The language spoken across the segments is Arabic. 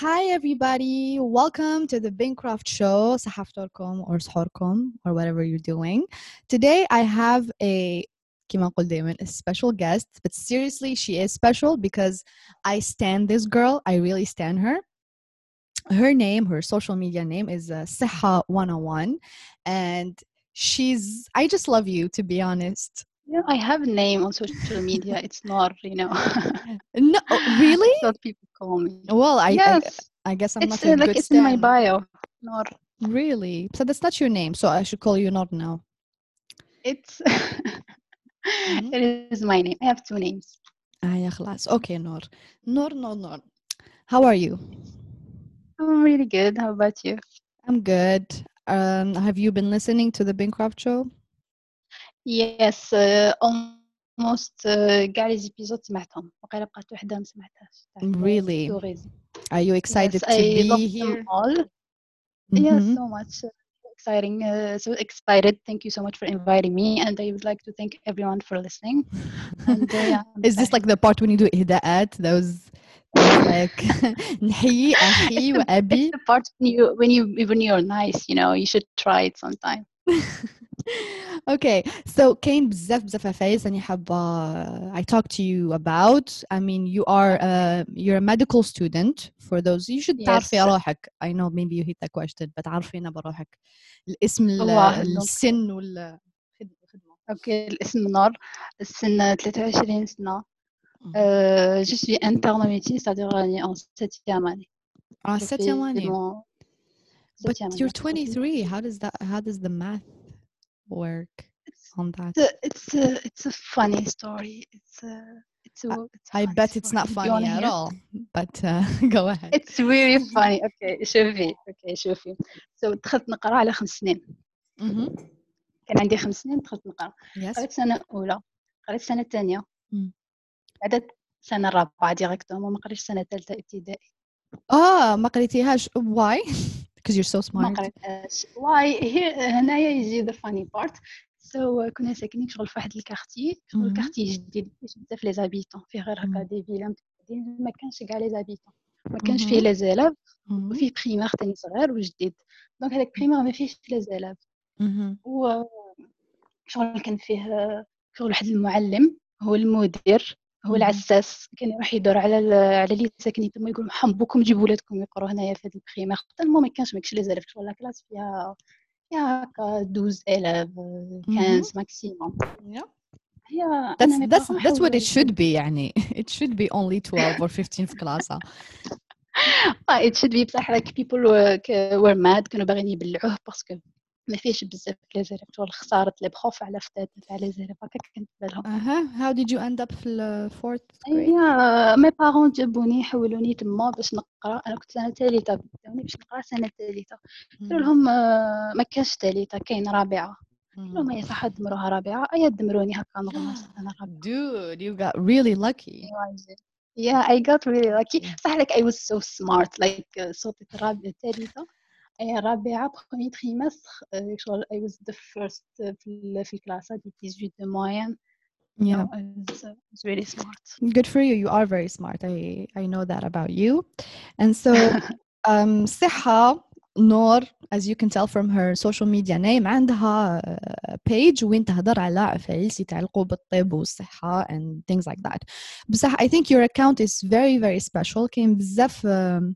Hi everybody, welcome to the Bincraft show, صحفتكم or صحوركم or whatever you're doing. Today I have a كما نقول دايما a special guest, but seriously she is special because I stand this girl, I really stand her. Her name, her social media name is uh, Siha 101 and she's I just love you to be honest. Yeah, I have a name on social media. It's not, you know. No, really? That's what people call me. Well, I, I yes, I guess I'm it's not a uh, like good it's in my stand. bio. Nor. Really? So that's not your name. So I should call you not now. It's it is my name. I have two names. Ah, يا خلاص. Okay, Noor. Noor, Noor, Noor. How are you? I'm really good. How about you? I'm good. Um, have you been listening to the Bincraft show? Yes, uh, almost uh, كاع لي زيبيزود سمعتهم وقيلا بقات وحدة ما سمعتهاش تاع Really? tourism. Are you excited yes, to I be love here? them all. Yes, Mhm. so much. uh, Exciting, uh, so excited. Thank you so much for inviting me, and I would like to thank everyone for listening. And uh, yeah, I'm Is this excited. like the part when you do إهداءات? Those those like نحيي أخي It's the, وأبي? it's the part when you when you when you're nice, you know, you should try it sometime. okay so كاين بزاف بزاف عفايس راني حابة I talk to you about I mean you are uh, you're a medical student for those you should تعرفي Yes. روحك I know maybe you hate that question but عرفينا بروحك الاسم ال- الله، donc- السن وال الخدمة اوكي الاسم نار السن 23 سنة euh, je suis interne en médecine c'est-à-dire راني en septième année اه Je septième fais année mon but septième you're année. 23 how does that how does the math work It's on that a, it's a, it's a funny story. It's a, it's a, it's a I funny bet it's story. not Do you funny at hear? all but uh, go ahead It's really funny. okay شوفي okay شوفي so دخلت نقرأ على خمس سنين Mhm. كان عندي خمس سنين دخلت نقرأ yes قريت سنة أولى قريت سنة ثانية مم. بعد سنة رابعة directement ما قريتش سنة ثالثة ابتدائي آه ما قريتيهاش why because you're so ما smart قريتهاش why هنايا يجي the funny part so كنا ساكنين شغل في واحد ال quartier. شغل. ال quartier جديد. بزاف les habitants. فيه غير هكا. des villas متعددين ما كانش كاع les habitants. ما كانش فيه. les élèves. وفيه primaire تاني صغير وجديد. donc هذاك primaire ما فيهش les élèves. و شغل كان فيه شغل واحد المعلم. هو المدير. هو. العساس كان يروح يدور على على اللي ساكنين تما يقول حمبوكم جيبوا ولادكم يقراو هنايا في هذا ال primaire حتى المهم ما كانش ماكش les élèves شغل. la classe فيها فيها هكا 12 آلاف 15 maximum Yeah. That's that's that's what it should be يعني. It should be only 12 or 15 في كلاسة it should be بصح like people were, were mad كانوا باغيين يبلعوه parce que ما فيهش بزاف les élèves شغل خسارة les profs على فتاة تاع les élèves هكا كانت بالهم. uh-huh. how did you end up في ال fourth grade هي mes parents جابوني حولوني تما باش نقرأ. أنا كنت سنة ثالثه بداوني باش نقرأ سنة ثالثه قالوا لهم آه، ما كانش ثالثه كاين رابعة. قالوا لهم هي صح دمروها رابعة. اي دمروني هكا normal سنة رابعة. Dude you got really lucky. Yeah, I got really lucky. صح like I was so smart. Like uh, صوتي الرابعة الثالثة أي رابعة premier trimestre uh, شغل I was the first uh, في ال- في الكلاس دي 18 de moyenne. yeah No, I was, uh, was really smart. good for you you are very smart I I know that about you and so um صحة نور as you can tell from her social media name عندها uh, page وين تهضر على عفايس يتعلقوا بالطب والصحة and things like that بصح I think your account is very very special كاين بزاف um,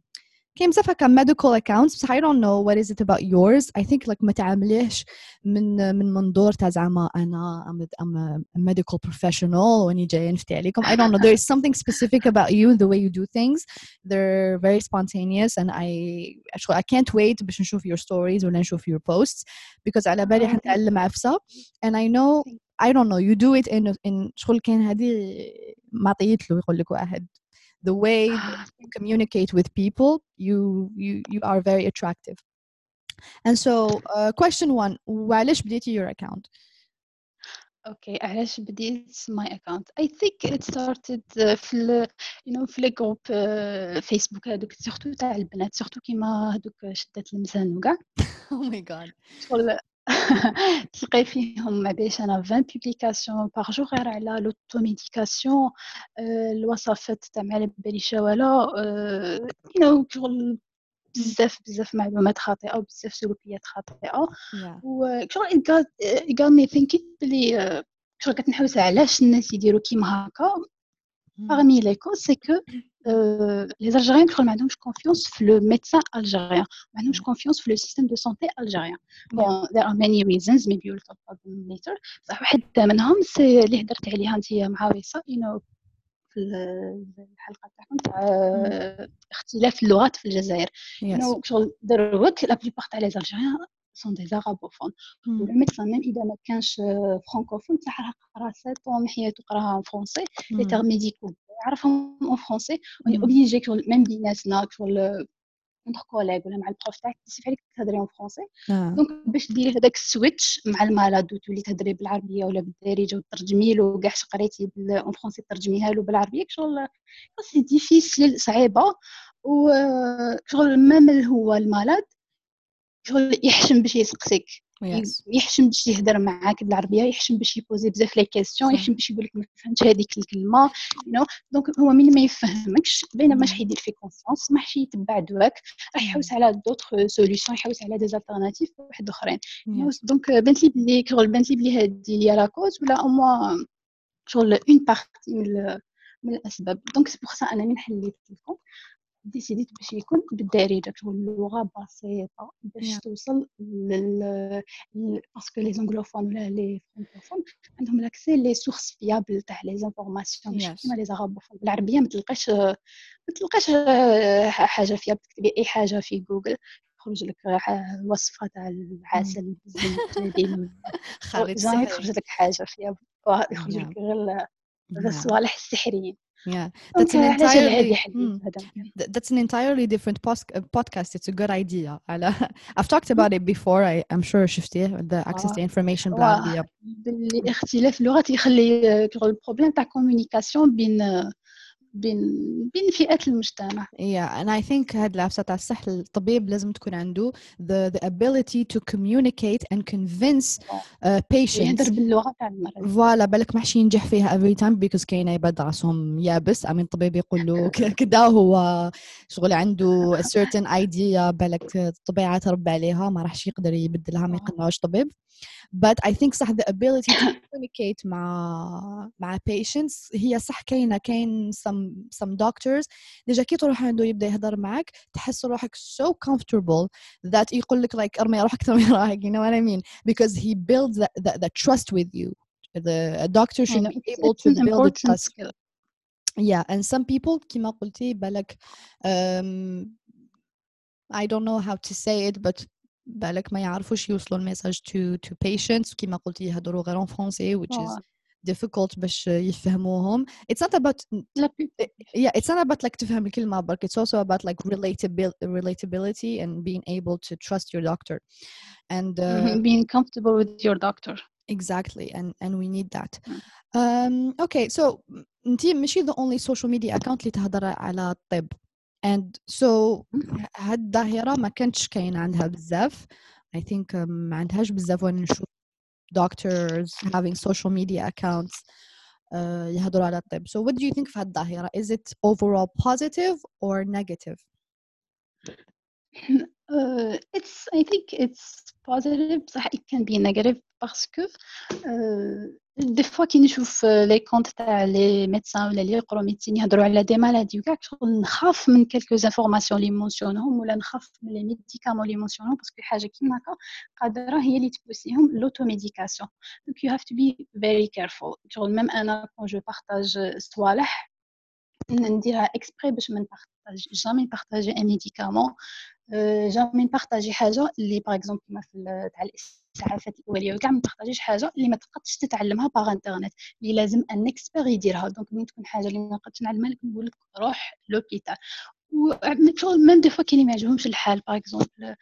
كاين بزاف هكا medical accounts بصح I don't know what is it about yours I think like ما تعامليهش من من منظور تاع زعما انا I'm a, I'm a medical professional واني جايه نفتي عليكم I don't know there is something specific about you the way you do things they're very spontaneous and I actually I can't wait باش نشوف your stories ولا نشوف your posts because على بالي Oh, thank حنتعلم عفسة and I know Thank I don't know you do it in in شغل كان هذه معطيت له يقول لك واحد the way that you communicate with people you you you are very attractive and so uh, question one وعلاش بديتي your account Okay, علاش بديت my account I think it started uh, في ال you know في لي جروب فيسبوك هذوك سورتو تاع البنات سورتو كيما هذوك شدات المزان وكاع oh my god شغل تلقاي فيهم ما بيش أنا 20 publications par jour غير على l'automédication الوصفات تاع ما على باليش والو يو شغل بزاف بزاف معلومات خاطئة وبزاف سلوكيات خاطئة. و شغل it got me thinking بلي شغل كنحوس علاش الناس يديروا كيما هكا. Parmi les causes c'est que euh, les Algériens كشغل ما عندهمش confiance في le médecin algérien ما عندهمش confiance في le système de santé algérien bon there are many reasons maybe we'll talk about them later بصح واحد منهم c'est اللي هدرت عليها انت مع ويصا you know في الحلقة تاعكم تاع اختلاف اللغات في الجزائر yes. شغل دروك la plupart تاع les Algériens sont des arabophones و ال médecin même اذا ما كانش فرانكوفون تاع راه قرا sept ans محيات وقراها français les termes médicaux يعرفهم en français و on est obligé quand même بيناتنا quand même entre collègues ولا مع ال prof تاعك تسيف عليك تهضري en français donc باش ديري هذاك ال switch مع ال malade وتولي تهضري بالعربية ولا بالدارجة وترجمي له كاع قريتي en français ترجميها له بالعربية شغل c'est difficile صعيبة. وشغل même هو ال malade شغل يحشم باش يسقسيك. Yes. يحشم باش يهضر معاك بالعربية يحشم باش يبوزي بزاف les questions يحشم باش يقول لك ما فهمتش هذيك الكلمة you know. donc هو من ما يفهمكش بينما ما يدير في confiance ما حش يتبع دواك. راح يحوس على d'autres solutions يحوس على des alternatives واحد أخرين. donc بانت لي بلي شغل بانت لي بلي هذه هي la cause ولا أو موا شغل une partie من من الأسباب. donc c'est pour ça أنا من حليت le compte. ديسيديت باش يكون بالدارجة شغل اللغة بسيطة باش توصل لل parce que les anglophones ولا les francophones عندهم l'accès les sources fiables تاع les informations ماشي كيما les arabophones بالعربية ما تلقاش ما تلقاش حاجة فيها تكتبي أي حاجة في جوجل يخرج لك وصفة تاع العسل خالد يخرج لك حاجة فيها يخرج لك غير الصوالح السحريين yeah that's an entirely mm, that's an entirely different podcast it's a good idea I've talked about it before I, I'm sure شفتيه the access to information بالعربية بالاختلاف اللغات يخلي البروبليم تاع كوميونيكاسيون بين بين بين فئات المجتمع. Yeah and I think هاد العفسة تاع الصح الطبيب لازم تكون عنده the, the ability to communicate and convince uh, patients. يهدر باللغة تاع المرض فوالا بالك ما حش ينجح فيها every time because كاين عباد راسهم يابس. امين الطبيب يقول له كدا هو شغل عنده a certain idea بالك الطبيعة تربى عليها ما راحش يقدر يبدلها ما يقنعوش طبيب. But I think صح the ability to communicate مع مع patients هي صح كاينة كاين some some some doctors. ديجا كي تروح عنده يبدا يهضر معك تحس روحك so comfortable that يقول لك like ارمي روحك ترمي روحك you know what I mean because he builds that, that, that trust with you. The a doctor should be able to build a trust. skill. yeah and some people كما قلتي بالك um, I don't know how to say it but بالك ما يعرفوش يوصلوا الميساج to to patients. كيما قلتي يهضروا غير en français which is difficult باش يفهموهم it's not about yeah it's not about like تفهم الكلمة but it's also about like relatability relatability and being able to trust your doctor and uh, being comfortable with your doctor exactly and and we need that um, okay so انت ماشي the only social media account اللي تهضر على الطب and so هاد الظاهرة ما كانتش كاين عندها بزاف I think ما عندهاش بزاف وين نشوف doctors having social media accounts uh, يهضروا على الطب so what do you think في هاد الظاهرة is it overall positive or negative uh, it's I think it's positive. بصح it can be negative parce que uh, des fois كي نشوف les comptes تاع les médecins ولا اللي يقروا médecine يهضروا على des maladies وكاع شغل نخاف من quelques informations لي مونسيونهم ولا نخاف من les médicaments لي مونسيونهم parce que حاجة كيما هكا قادره هي اللي تبوسيهم l'automédication donc you have to be very careful شغل même أنا quand je partage صوالح نديرها exprès باش ما نبارطاج jamais نبارطاجي un médicament jamais نبارطاجي حاجة اللي par exemple في تاع الاسعافات الاوليه وكاع ما تحتاجيش حاجة اللي ما تقدش تتعلمها par internet اللي لازم un expert يديرها donc ملي تكون حاجة اللي ما نقدش نعلمها لك نقول لك روح l'hôpital شغل même des fois كاين ما يعجبهمش الحال par exemple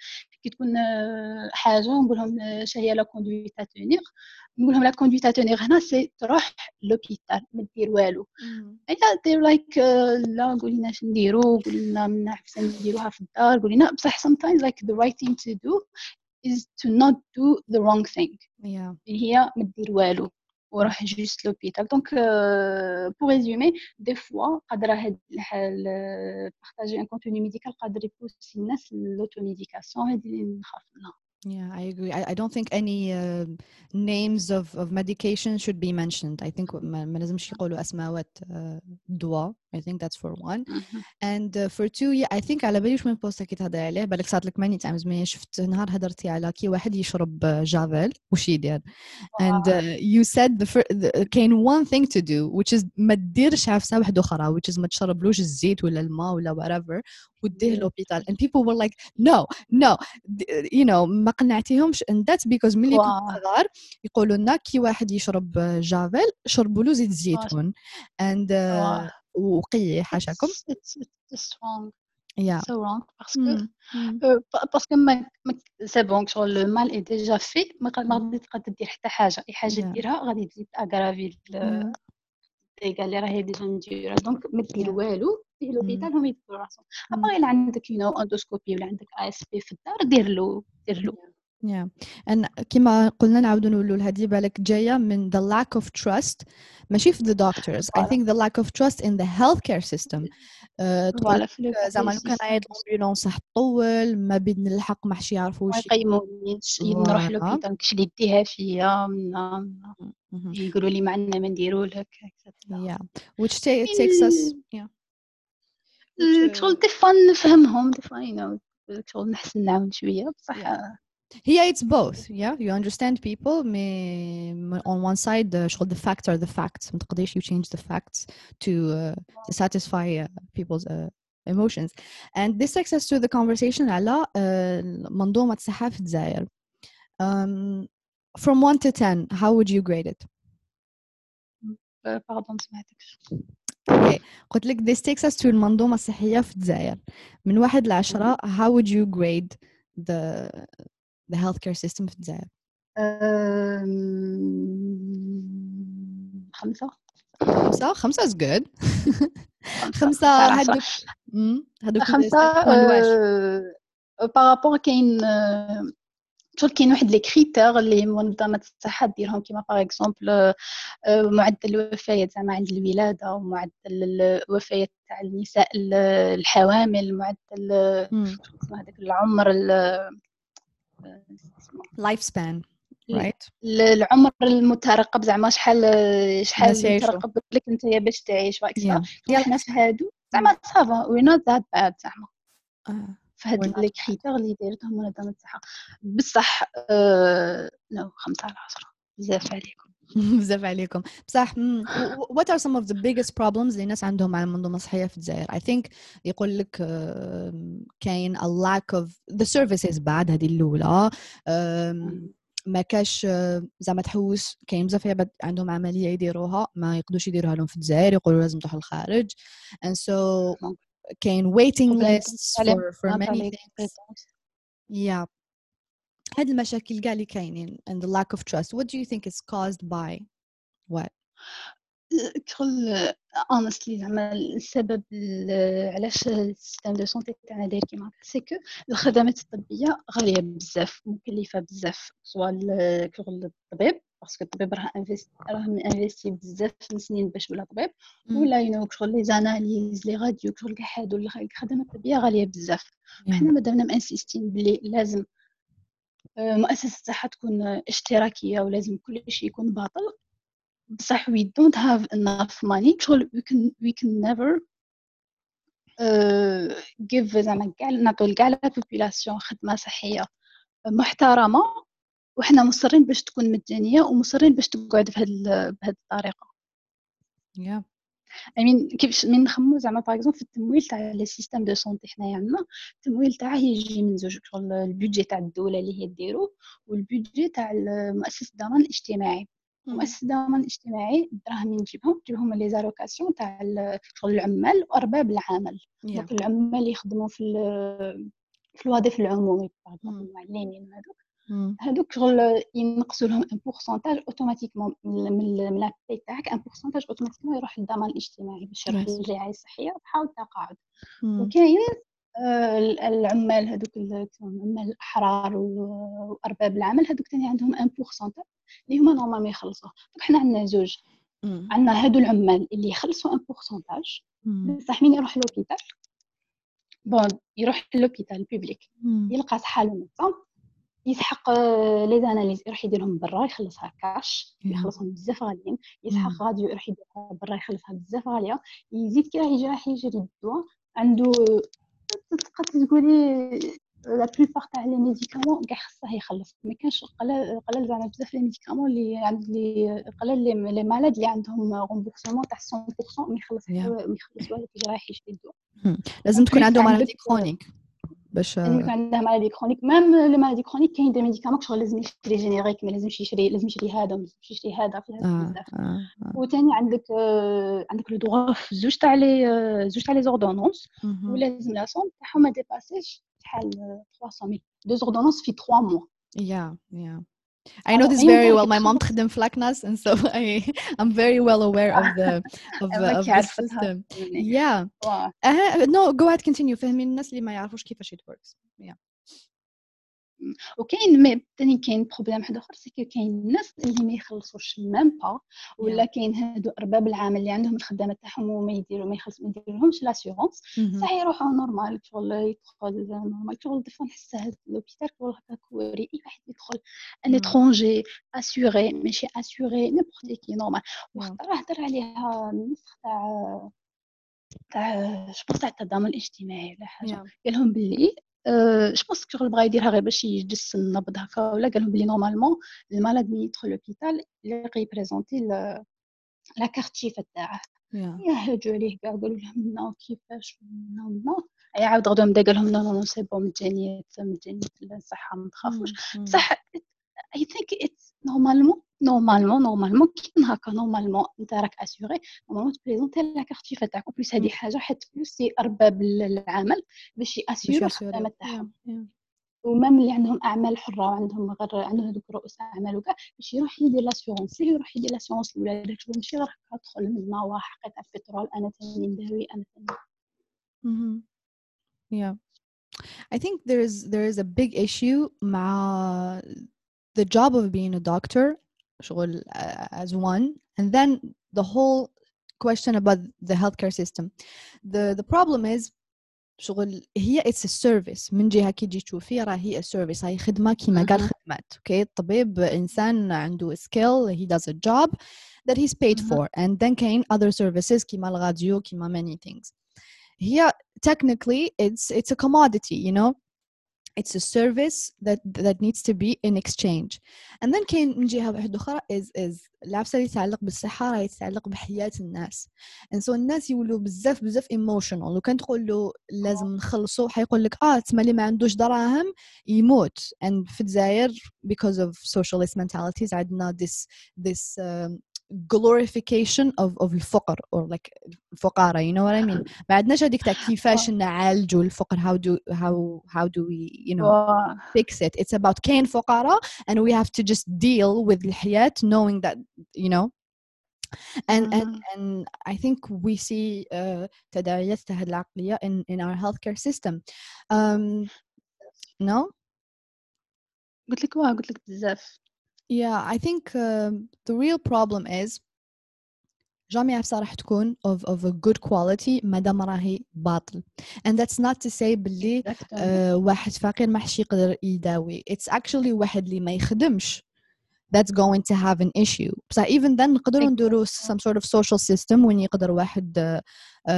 كي تكون حاجة نقول لهم اش هي la conduite à tenir. نقول لهم la conduite à tenir هنا c'est تروح l'hôpital ما دير والو. they're like لا قولي لنا اش نديرو قولي لنا من احسن نديروها في الدار قولي لنا. بصح sometimes like the right thing to do is to not do the wrong thing. Yeah. هي ما دير والو. وراح juste l'hôpital donc بور ريزومي دي فوا قادرة هاد الحال بارطاجي ان كونتوني ميديكال قادر يبوسي الناس لوتوميديكاسيون هادي اللي نخاف منها. Yeah, I agree. I, I don't think any uh, names of, of medication should be mentioned. I think ما لازمش يقولوا أسماوات دواء. I think that's for one. And uh, for two, yeah, I think على بالي من بوست كي تهضري عليه بالك صارت لك many times مي شفت نهار هضرتي على كي واحد يشرب جافيل وش يدير. And uh, you said the, fir- the كاين one thing to do which is ما تديرش عفسة واحدة أخرى which is ما تشربلوش الزيت ولا الماء ولا whatever وديه لوبيتال and people were like no no you know ما قنعتيهمش and that's because ملي كنت صغار يقولوا لنا كي واحد يشرب جافيل شربوا له زيت الزيتون uh, وقي حاشاكم it's, it's wrong yeah. So wrong. Parce que parce que mais c'est bon شغل le mal est déjà fait ما غادي تقدر دير حتى حاجة اي حاجة ديرها غادي تزيد aggraver les dégâts اللي راهي ديجا نديرها donc ما دير والو دير l'hôpital هما يديروا راسهم ابا إلا عندك you know endoscopie ولا عندك اي اس بي في الدار دير له دير له. Yeah. And كما قلنا نعاودوا نقولوا هذه بالك جاية من the lack of trust ماشي في the doctors I think the lack of trust in the healthcare system. فوالا زعما لو كان عيط الامبولونس راح تطول ما بين نلحق ما حش يعرفوا ما يقيمونيش نروح لوبيتال كش اللي ديها فيا يقولوا لي ما عندنا ما نديروا لك yeah. Which takes us yeah. شغل دي فان نفهمهم دي فان شغل نحسن نعاون شويه بصح Yeah, it's both. Yeah, you understand people. May, on one side, the the facts are the facts. you change the facts to uh, to satisfy uh, people's uh, emotions. And this takes us to the conversation على منظومة الصحة في الجزائر. Um, from 1 to 10, how would you grade it? pardon سمعتكش. Okay. قلت لك this takes us to المنظومة الصحية في الجزائر. من واحد لعشرة, how would you grade the the healthcare system في الجزائر؟ خمسة. خمسة؟ خمسة is good. خمسة. هادوك هادوك خمسة par rapport كاين شغل كاين واحد les critères اللي منظمة الصحة ديرهم كيما par exemple معدل الوفيات زعما عند الولادة ومعدل الوفيات تاع النساء الحوامل معدل هذاك العمر life span right العمر المترقب زعما شحال شحال مترقب لك انت باش تعيش واكسا حنا في هادو زعما ça va we're not that bad زعما في هاد les critères اللي دايرتهم منظمه الصحه بصح no خمسة على عشرة. بزاف عليكم. بزاف عليكم. بصح what are some of the biggest problems اللي الناس عندهم مع المنظومه الصحيه في الجزائر؟ I think يقول لك كاين a lack of the services. بعد هذه الأولى ما كاش زعما تحوس. كاين بزاف عباد عندهم عملية يديروها ما يقدوش يديروها لهم في الجزائر يقولوا لازم تروحوا للخارج. And so كاين waiting lists for for many things. yeah. هاد المشاكل كاع اللي كاينين and the lack of trust. What do you think is caused by what? كل honestly زعما السبب علاش ال système de santé تاعنا داير كيما هكا c'est que الخدمات الطبية غالية بزاف مكلفة بزاف سواء كشغل الطبيب parce que الطبيب راه investi راه investi بزاف من سنين باش ولا طبيب. ولا ينو كشغل les analyses les radios كشغل كاع هادو الخدمات الطبيه غالية بزاف. حنا مادامنا مانسيستين بلي لازم مؤسسة الصحة تكون اشتراكية ولازم كل شيء يكون باطل بصح we don't have enough money. شغل we can we can never uh, give زعما كاع نعطيو لكاع la population خدمة صحية محترمة. وحنا مصرين باش تكون مجانية ومصرين باش تقعد بهاد بهاد الطريقة. Yeah. I mean كيفاش من نخمو زعما باغ في التمويل تاع les systèmes de santé حنايا عندنا التمويل تاعه يجي من زوج شغل ال budget تاع الدولة اللي هي ديرو وال budget تاع مؤسسه الضمان الاجتماعي. مؤسسه الضمان الاجتماعي الدراهم من نجيبهم نجيبهم les allocations تاع شغل العمال وأرباب العمل. donc العمال يخدموا في في الوظائف العمومي المعلمين هذوك هذوك شغل ينقصوا لهم un pourcentage automatiquement من la paie تاعك. un pourcentage automatiquement يروح للضمان الاجتماعي باش يروح للرعايه الصحية وتاع التقاعد. وكاين آه، العمال هذوك العمال الأحرار وأرباب العمل هذوك ثاني عندهم un pourcentage اللي هما normalement يخلصوا donc حنا عندنا زوج. عندنا هادو العمال اللي يخلصوا un pourcentage بصح مين يروح l'hôpital bon يروح l'hôpital ال public يلقى صحة ال médecin يسحق les analyses يروح يديرهم برا يخلصها كاش يخلصهم بزاف غاليين يسحق راديو يروح يديرها برا يخلصها بزاف غاليه يزيد كي يجي راح يشري الدواء عنده تقدري تقولي la plupart تاع les médicaments كاع خصه يخلص. ما كانش قلال قلال زعما بزاف les médicaments اللي عند لي قلال les malades اللي عندهم remboursement تاع 100% ما يخلص ما يخلص والو كي رايح يشري الدواء لازم تكون عنده maladie chronique باش اللي عندها maladie chronique. même les maladies chroniques كاين des médicaments شغل لازم يشري générique ما لازمش يشري لازم يشري هذا ما لازمش يشري هذا في بزاف. وثاني عندك عندك لو دغوا في زوج تاع لي زوج تاع لي زوردونونس. ولازم لا سوم تاعهم ما ديباسيش شحال 300000 دو زوردونونس في 3 موا يا يا I know this very well. My mom تخدم في لاكناس and so I I'm very well aware of the of, uh, of the system. Yeah. Uh, no, go ahead continue. فهمي الناس اللي ما يعرفوش كيفاش it works. Yeah. وكاين مي ثاني كاين بروبليم واحد آخر سي كاين الناس اللي ما يخلصوش ميم با ولا كاين هادو أرباب العمل اللي عندهم الخدامة تاعهم وما يديروا ما يخلص ما يديرولهمش لاسيغونس صح يروحوا نورمال شغل يدخل نورمال شغل دفون نحس هاد لوبيتال شغل هكاك اي واحد يدخل ان اترونجي اسيوري ماشي اسيوري نيمبورت كي نورمال وخطره هضر عليها النسخ تاع تاع جو تاع التضامن الاجتماعي ولا حاجة. قال لهم باللي جو بونس شغل بغا يديرها غير باش يجس النبض هكا ولا قالهم بلي نورمالمون ال malade ملي يدخل l'hôpital يلقى يبريزونتي la carte vitale تاعه يهجوا عليه كاع قالوا لهم non كيفاش non non عاود غدوه بدا قال لهم non non c'est bon مجانية مجانية الصحة ما تخافوش بصح I think it's normalement normalement normalement كي هكا نورمالمون انت راك assuré normalement تبريزونتي la carte vitale تاعك plus هذه حاجة حيت فلوس c'est ارباب العمل باش ياسيرو الخدمه تاعهم ومام اللي عندهم اعمال حره وعندهم غير عندهم هذوك رؤوس اعمال وكاع باش يروح يدير لاسيورونس يروح يدير لاسيورونس لولادك شغل ماشي غير هكا تدخل من نوا حقيت البترول أنا ثاني نداوي أنا ثاني yeah. I think there is there is a big issue مع the job of being a doctor شغل uh, as one and then the whole question about the healthcare system the the problem is شغل هي it's a service من جهه كي تجي تشوفي راه هي a service هاي خدمه كيما قال خدمات اوكي الطبيب انسان عنده skill he does a job that he's paid for and then كاين other services كيما الراديو كيما many things هي technically it's it's a commodity you know It's a service that that needs to be in exchange. And then كاين من جهه واحدة أخرى is is العفسة اللي يتعلق بالصحة راه يتعلق بحياة الناس. And so الناس يولوا بزاف بزاف ايموشنال لو كان تقول له لازم نخلصوا حيقول لك آه تسمى اللي ما عندوش دراهم يموت. And في الجزائر because of socialist mentalities عندنا this this um, glorification of of الفقر or like الفقارة you know what I mean ما عندناش هذيك تاع كيفاش نعالجوا الفقر how do how how do we you know fix it it's about كاين فقراء and we have to just deal with الحياة knowing that you know and mm-hmm. and and I think we see uh, تداعيات هذه العقلية in in our healthcare system um no قلت لك واه قلت لك بزاف yeah I think um, the real problem is جامعة عفسة راح تكون of, of a good quality مادام راهي باطل and that's not to say باللي uh, واحد فقير ما حش يقدر يداوي it's actually واحد اللي ما يخدمش That's going to have an issue. بصح even then نقدروا نديروا some sort of social system وين يقدر واحد uh,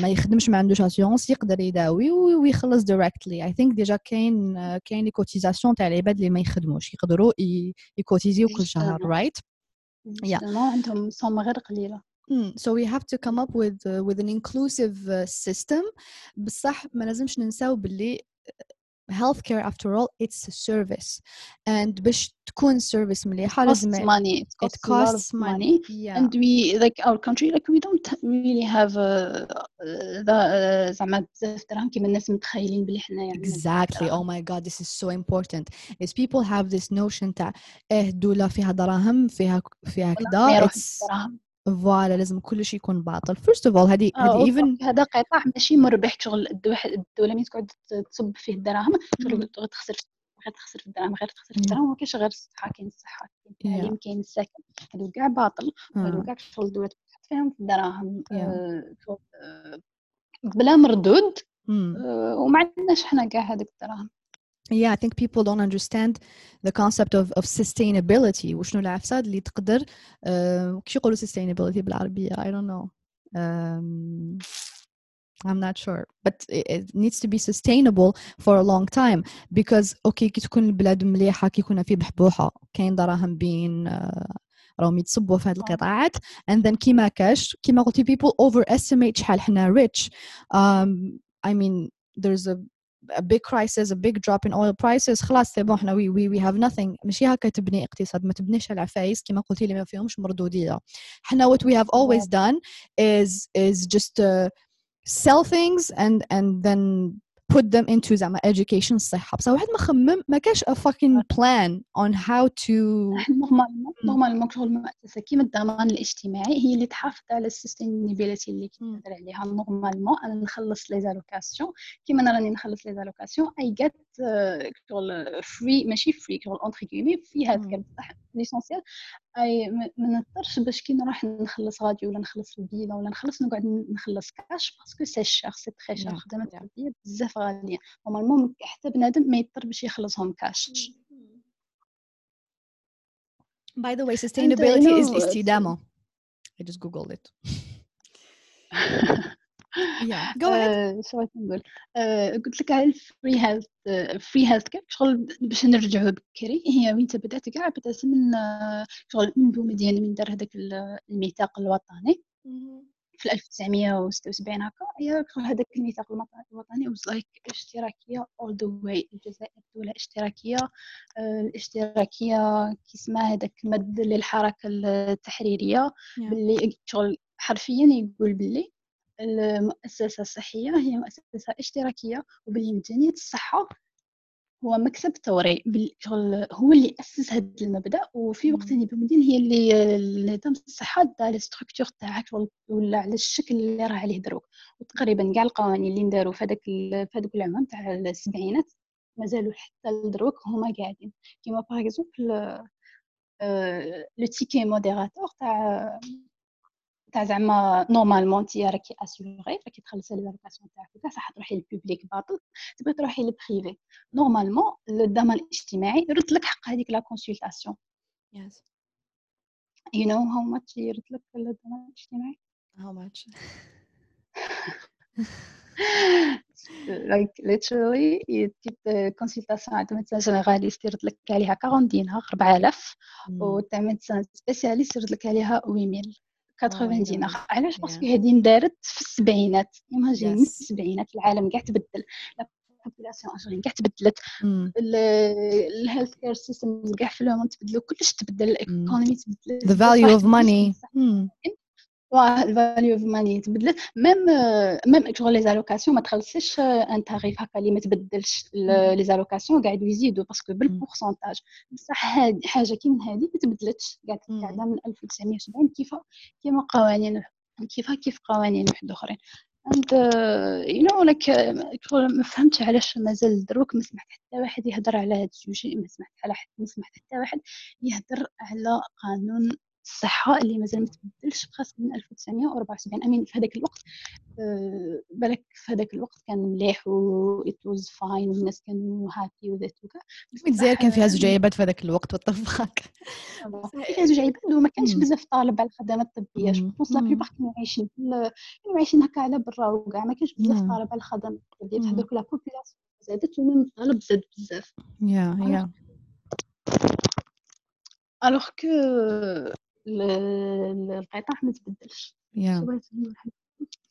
ما يخدمش ما عندوش assurance يقدر يداوي ويخلص directly. I think déjà كاين uh, كاين les cotisations تاع العباد اللي ما يخدموش. يقدروا يكوتيزيو كل شهر right yeah. عندهم somme غير قليلة. Mm, so we have to come up with uh, with an inclusive uh, system. بصح ما لازمش ننساو باللي healthcare after all it's a service and باش تكون service مليحة لازم it money it costs, it costs money yeah. and we like our country like we don't really have uh, the زعما بزاف دراهم كيما الناس متخيلين بلي حنايا exactly oh my god this is so important is people have this notion تاع اه دولة فيها دراهم فيها فيها كذا فوالا لازم كل شيء يكون باطل. first of all هذه هذه even هذا قطاع ماشي مربح شغل الدولة مين تقعد تصب فيه الدراهم شغل تخسر غير تخسر في الدراهم غير تخسر في الدراهم ما كاينش غير الصحة كاين الصحة كاين التعليم كاين السكن هادو كاع باطل هادو كاع شغل الدولة تحط فيهم في الدراهم آه، بلا مردود آه، وما عندناش حنا كاع هذيك الدراهم. yeah I think people don't understand the concept of of sustainability وشنو العفسات اللي تقدر uh, كيش يقولوا sustainability بالعربية I don't know um, I'm not sure but it needs to be sustainable for a long time because okay كي تكون البلاد مليحة كي يكون في بحبوحة كاين دراهم بين uh, راهم يتصبوا في هذه القطاعات and then كيما كاش كيما قلتي people overestimate شحال حنا rich um, I mean there's a a big crisis a big drop in oil prices خلاص سي بون حنا we, we, we have nothing ماشي هكا تبني اقتصاد ما تبنيش على العفايس كما قلتي لي ما فيهمش مردوديه حنا what we have always done is is just uh, sell things and and then put them into زعما education الصحة بصح واحد ما خمم ما كاش a fucking plan on how to normalement normalement شغل المؤسسة. كيما الضمان الاجتماعي هي اللي تحافظ على ال sustainability اللي كنهضر عليها. normalement أنا نخلص les allocations كيما أنا راني نخلص les allocations et j'ai شغل free ماشي free شغل entre guillemets في هذاك بصح l'essentiel. أي ما نضطرش باش كي نروح نخلص غادي ولا نخلص البيضة ولا نخلص نقعد نخلص cash parce que c'est cher c'est très cher خدمه التربيه بزاف غالية. normalement حتى بنادم ما يضطر باش يخلصهم cash By the way, sustainability is استدامة. I just googled it. yeah je uh, شو نقول؟ uh, قلت لك على ال free health free healthcare شغل باش نرجعوا بكري. هي وين بدأت كاع بدات من شغل من بومدين من دار هذاك الميثاق الوطني. في 1976 هكا. هي هذاك الميثاق الوطني was like اشتراكية all the way الجزائر دوله اشتراكية. الاشتراكية كي اسمها هذاك مد للحركة التحريرية. باللي شغل حرفيا يقول باللي المؤسسة الصحية هي مؤسسة اشتراكية وباللي الصحة. هو مكسب ثوري هو اللي أسس هذا المبدأ وفي وقت اللي بمدين هي اللي نظام الصحة دا les structures تاعك ولا على الشكل اللي راه عليه دروك. وتقريبا كاع القوانين اللي نداروا في هذاك في هذوك العام تاع السبعينات مازالوا حتى لدروك هما قاعدين. كيما par exemple le ticket modérateur تاع تاع زعما normalement انت راكي assurée راكي تخلصي les allocations تاعك وكاع صح تروحي لل public باطل تبغي تروحي لل privé normalement الضمان الاجتماعي يرد لك حق هذيك la consultation yes you know how much يرد لك الضمان الاجتماعي؟ How much? Like literally تجيب consultation عند médecin généraliste يرد لك عليها 40 دينار 4000 وتاع médecin spécialiste يرد لك عليها 8000 80 دينار علاش parce que هذه اندارت في السبعينات. imagine في السبعينات العالم كاع تبدل. ال population algérienne كاع تبدلت. ال healthcare system كاع في العموم تبدلوا كلش تبدل. ال economy تبدلت. The value of money ال value of money تبدلت. même même شغل les allocations ما تخلصيش un tarif هكا اللي ما تبدلش les allocations قاعدوا يزيدوا parce que بال pourcentage. بصح هاد حاجة كي من هذه ما تبدلتش. قاعدة قاعدة من 1970 كيف كيما قوانين كيف كيف قوانين واحد أخرين. And you know like ما فهمتش علاش مازال دروك ما سمعت حتى واحد يهضر على هذا ال sujet ما سمعت على حد ما سمعت حتى واحد يهضر على قانون الصحة اللي مازال ما تبدلش خاص من 1974 أمين في هذاك الوقت أه بالك في هذاك الوقت كان مليح و it was fine والناس كانوا happy وذات وكا الجزائر كان فيها زوج عباد في هذاك الوقت وطفخك فيها زوج عباد وما كانش بزاف طالب على الخدمات الطبية. je pense la plupart كانوا عايشين كانوا عايشين هكا على برا وكاع. ما كانش بزاف طالب على الخدمات الطبية. في هذوك la population زادت ومن الطلب زاد بزاف. يا يا الوغ كو القطاع ما تبدلش. Yeah.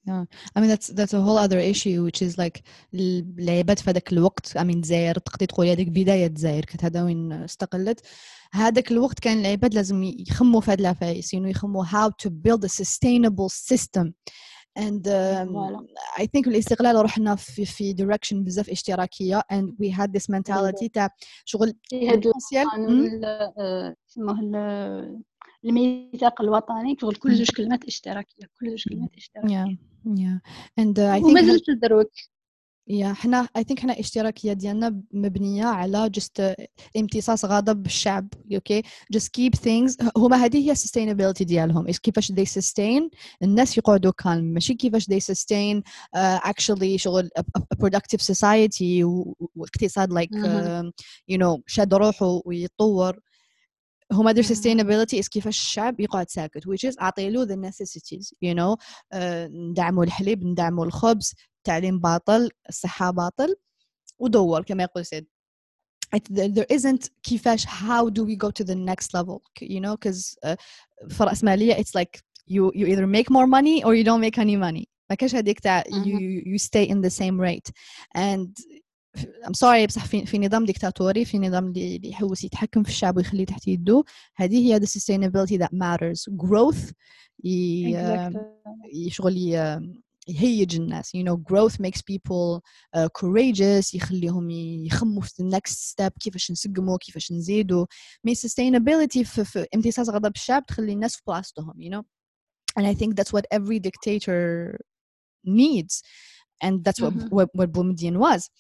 Yeah. I mean that's that's a whole other issue which is like العباد في هذاك الوقت I mean الجزائر تقدري تقولي هذيك بداية الجزائر كانت هذا وين استقلت. هذاك الوقت كان العباد لازم يخموا في هاد العفايس يعني يخموا how to build a sustainable system. And um, I think الاستقلال رحنا في في direction بزاف اشتراكية and we had this mentality تاع شغل هاد القانون اسمه الميثاق الوطني شغل كل زوج كلمات اشتراكية كل زوج كلمات اشتراكية. Yeah. Yeah. And uh, I think ومازال تدروك يا حنا I think حنا الاشتراكيه ديالنا مبنية على just امتصاص غضب الشعب. okay just keep things هما هذه هي ال sustainability ديالهم. كيفاش they sustain الناس يقعدوا calme ماشي كيفاش they sustain actually شغل productive society واقتصاد like you know شاد روحه ويتطور. هما their sustainability is كيفاش الشعب يقعد ساكت which is اعطي له the necessities you know uh, ندعموا الحليب ندعموا الخبز التعليم باطل الصحة باطل ودور كما يقول سيد there isn't كيفاش how do we go to the next level you know because uh, في الرأسمالية it's like you you either make more money or you don't make any money ما كاش هذيك تاع you you stay in the same rate and I'm sorry بصح في, في نظام ديكتاتوري في نظام اللي يحوس يتحكم في الشعب ويخليه تحت يده هذه هي the sustainability that matters growth يشغل يهيج الناس you know growth makes people uh, courageous يخليهم يخموا في the next step كيفاش نسقموا كيفاش نزيدوا مي sustainability في, في امتصاص غضب الشعب تخلي الناس في بلاصتهم you know and I think that's what every dictator needs and that's what mm-hmm. what, what Boumediene was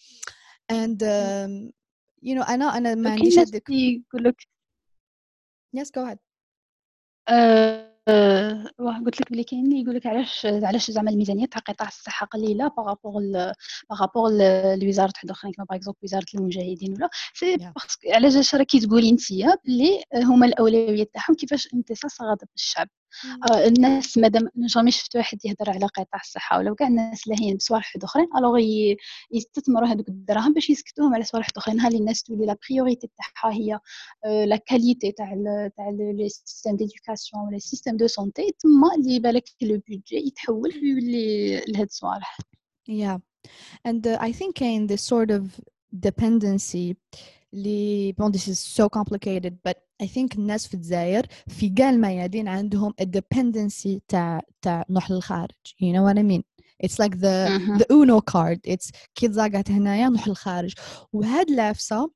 And um, you know أنا أنا ما عنديش هذيك يقول لك yes go ahead. uh, أه قلت لك بلي كاين اللي يقول لك علاش علاش زعما الميزانية تاع قطاع الصحة قليلة par rapport par rapport لوزارة واحد اخرين كما par exemple وزارة المجاهدين ولا. c'est parce que علاش راكي تقولي أنت بلي هما الاولويات تاعهم كيفاش امتصاص غضب الشعب؟ آه الناس مادام jamais شفت واحد يهضر على قطاع الصحة ولو كاع الناس لاهين بصوالح اخرين alors يستثمروا هذوك الدراهم باش يسكتوهم على صوالح اخرين هالي الناس تولي la priorité تاعها هي la qualité تاع تاع les systèmes d'éducation ولا système de santé تما اللي بالك le budget يتحول ويولي لهاد الصوالح yeah. And uh, I think in this sort of dependency اللي bon this is so complicated but I think الناس في الجزائر في كاع الميادين عندهم a dependency تاع تاع نروح للخارج you know what I mean it's like the uh -huh. the uno card it's كي تزاقت هنايا نروح للخارج وهاد لافسه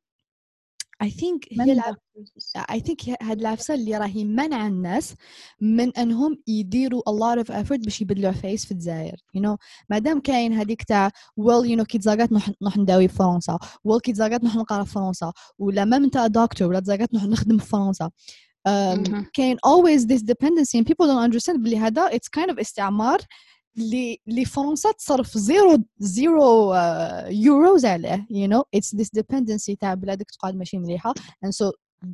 I think هي العب I think هاد العفسة اللي راهي منع الناس من أنهم يديروا a lot of effort باش يبدلوا عفايس في الجزائر. You know مادام كاين هذيك تاع well you know كي تزاقات نروح نداوي في فرنسا. Well كي تزاقات نروح نقرا في فرنسا. ولا ما انت دكتور ولا تزاقات نروح نخدم في فرنسا. um, كاين always this dependency and people don't understand. بلي هذا it's kind of استعمار اللي فرنسا تصرف zero zero euros عليه you know. It's this dependency تاع بلادك تقعد ماشي مليحة. And so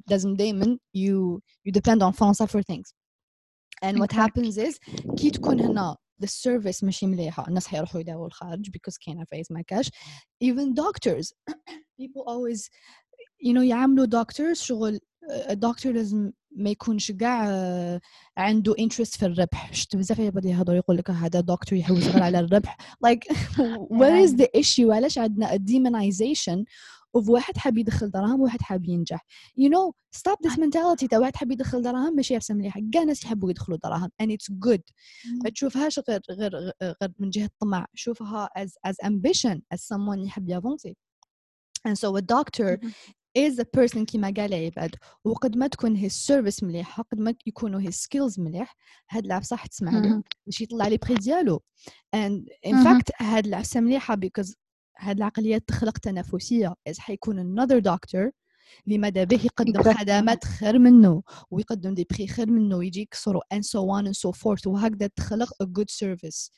لازم دائما you you depend on فرنسا for things. And what happens is كي تكون هنا the service ماشي مليحة الناس حيروحوا يداووا الخارج because كاين عفايس ما كاش even doctors people always you know يعاملوا doctors شغل الدكتور لازم ما يكونش كاع عنده انترست في الربح. شفت بزاف يبدا يهضروا يقول لك هذا دكتور يحوس غير على الربح. Like where is the issue علاش عندنا demonization of واحد حاب يدخل دراهم وواحد حاب ينجح. You know stop this mentality. تاع واحد حاب يدخل دراهم ماشي عفسه مليحه كاع الناس يحبوا يدخلوا دراهم and it's good. ما تشوفهاش غير غير غير من جهة الطمع. شوفها as as ambition as someone يحب يافونسي. And so a doctor is a person كيما قال عباد وقد ما تكون his service مليحة قد ما يكونوا his skills مليح هاد العفسة صح تسمع له باش يطلع لي بري ديالو. And in fact هاد العفسة مليحة because هاد العقليات تخلق تنافسية. إذا حيكون another doctor اللي ماذا به يقدم خدمات خير منه ويقدم des prix خير منه ويجي يكسروا and so on and so forth وهكذا تخلق a good service.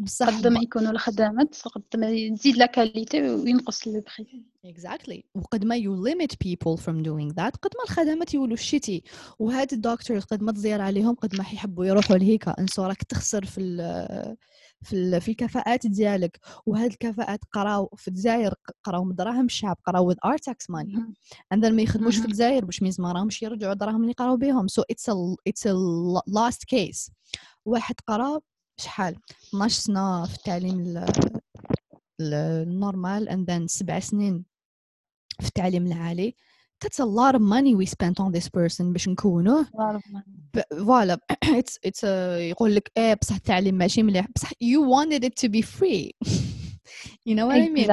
بصح قد ما يكونوا الخدمات قد ما تزيد la qualité وينقص le prix exactly. وقد ما you limit people from doing that قد ما الخدمات يولوا شتي وهاد الدكتور قد ما تزير عليهم قد ما حيحبوا يروحوا لهيك and so راك تخسر في ال في, في الكفاءات ديالك. وهاد الكفاءات قراو في الجزائر قراو من دراهم الشعب قراو with our tax money. and then ما يخدموش في الجزائر باش ميز ما راهمش يرجعوا الدراهم اللي قراو بهم. So it's a it's a lost case. واحد قرا شحال؟ 12 سنه في التعليم النورمال then سبع سنين في التعليم العالي. That's a lot of money we spent on this person باش نكونوه. فوالا it's it's a يقول لك إيه بصح التعليم ماشي مليح. بصح you wanted it to be free. You know what I mean?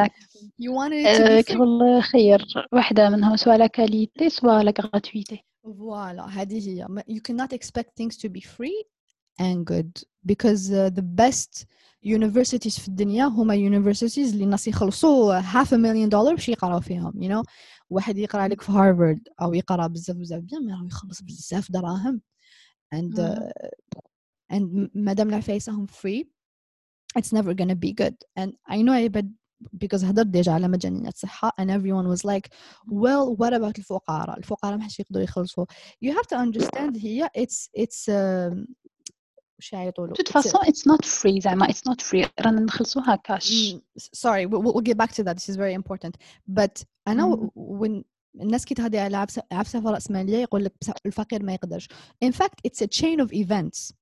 You wanted it to be free. كل خير واحدة منهم سواء لا كاليتي سواء لا غراتويتي فوالا هذه هي. you cannot expect things to be free and good because uh, the best universities في الدنيا هما universities اللي الناس يخلصوا half a million dollar باش يقراو فيهم you know واحد يقرا لك في هارفارد او يقرا بزاف بزاف بيان ما راهو يخلص بزاف دراهم and uh, and مادام العفايسه هم free it's never gonna be good and I know عباد because هضرت ديجا على مجانيات صحة and everyone was like well what about الفقراء الفقراء ما حش يقدروا يخلصوا you have to understand هي it's it's um, شي طول توت فاسون اتس نوت فري زعما اتس نوت فري رانا نخلصوها كاش سوري mm, we'll get back to that. This is very important. But أنا when الناس كي تهدي على عفسه عفسة في راس مالية يقول لك الفقير ما يقدرش. In fact it's a chain of events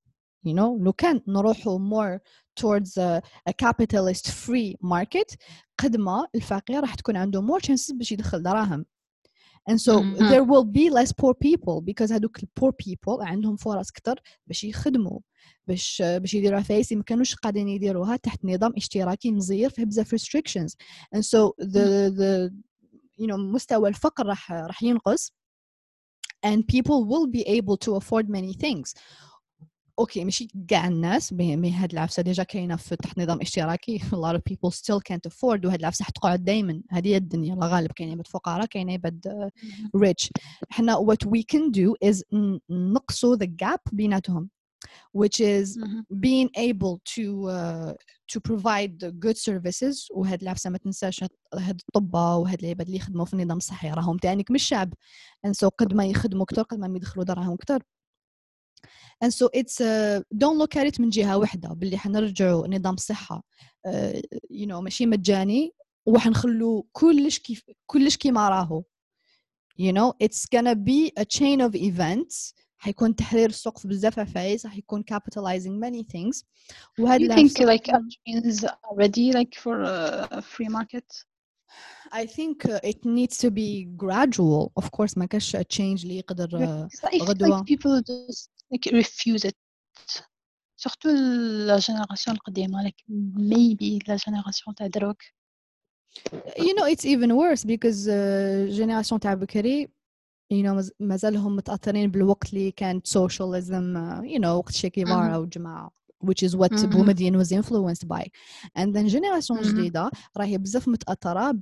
you know. لو كان نروحوا more towards a, a capitalist free market قد ما الفقير راح تكون عنده more chances باش يدخل دراهم. and so mm-hmm. there will be less poor people because هذوك poor people عندهم فرص كتر باش يخدموا باش باش يديروا عفايس ما كانوش قادرين يديروها تحت نظام اشتراكي مزير فيه بزاف restrictions and so the the you know مستوى الفقر راح راح ينقص and people will be able to afford many things okay ماشي. كاع الناس mais هاد العفسة déjà كاينة في تحت نظام إشتراكي. A lot of people still can't afford وهاد العفسة حتقعد دائما هذه هي الدنيا. الغالب كاين عباد فقراء كاين عباد rich. حنا what we can do is نقصوا the gap بيناتهم which is being able to uh, to provide good services. وهاد العفسة ما تنساش هاد الطباء وهاد العباد اللي يخدموا في النظام الصحي. راهم تانيك من الشعب. And so قد ما يخدموا أكثر قد ما يدخلوا دراهم أكثر and so it's uh, don't look at it من جهه واحده باللي حنرجعوا نظام الصحه uh, you know ماشي مجاني وحنخلوا كلش كيف كلش كيما راهو you know it's gonna be a chain of events حيكون تحرير السوق في بزاف عفايس حيكون capitalizing many things وهذا you think like is already like for a free market I think uh, it needs to be gradual of course ما كاش change اللي يقدر uh, غدوة like people just like refuse it surtout la génération القديمة like maybe la génération تاع دروك you know it's even worse because uh, génération تاع بكري you know مازالهم متأثرين بالوقت اللي كانت socialism uh, you know وقت شي كبار وجماعة which is what mm-hmm. Boumediene was influenced by and then جينيراسيون mm-hmm. جديدة راهي بزاف متأثرة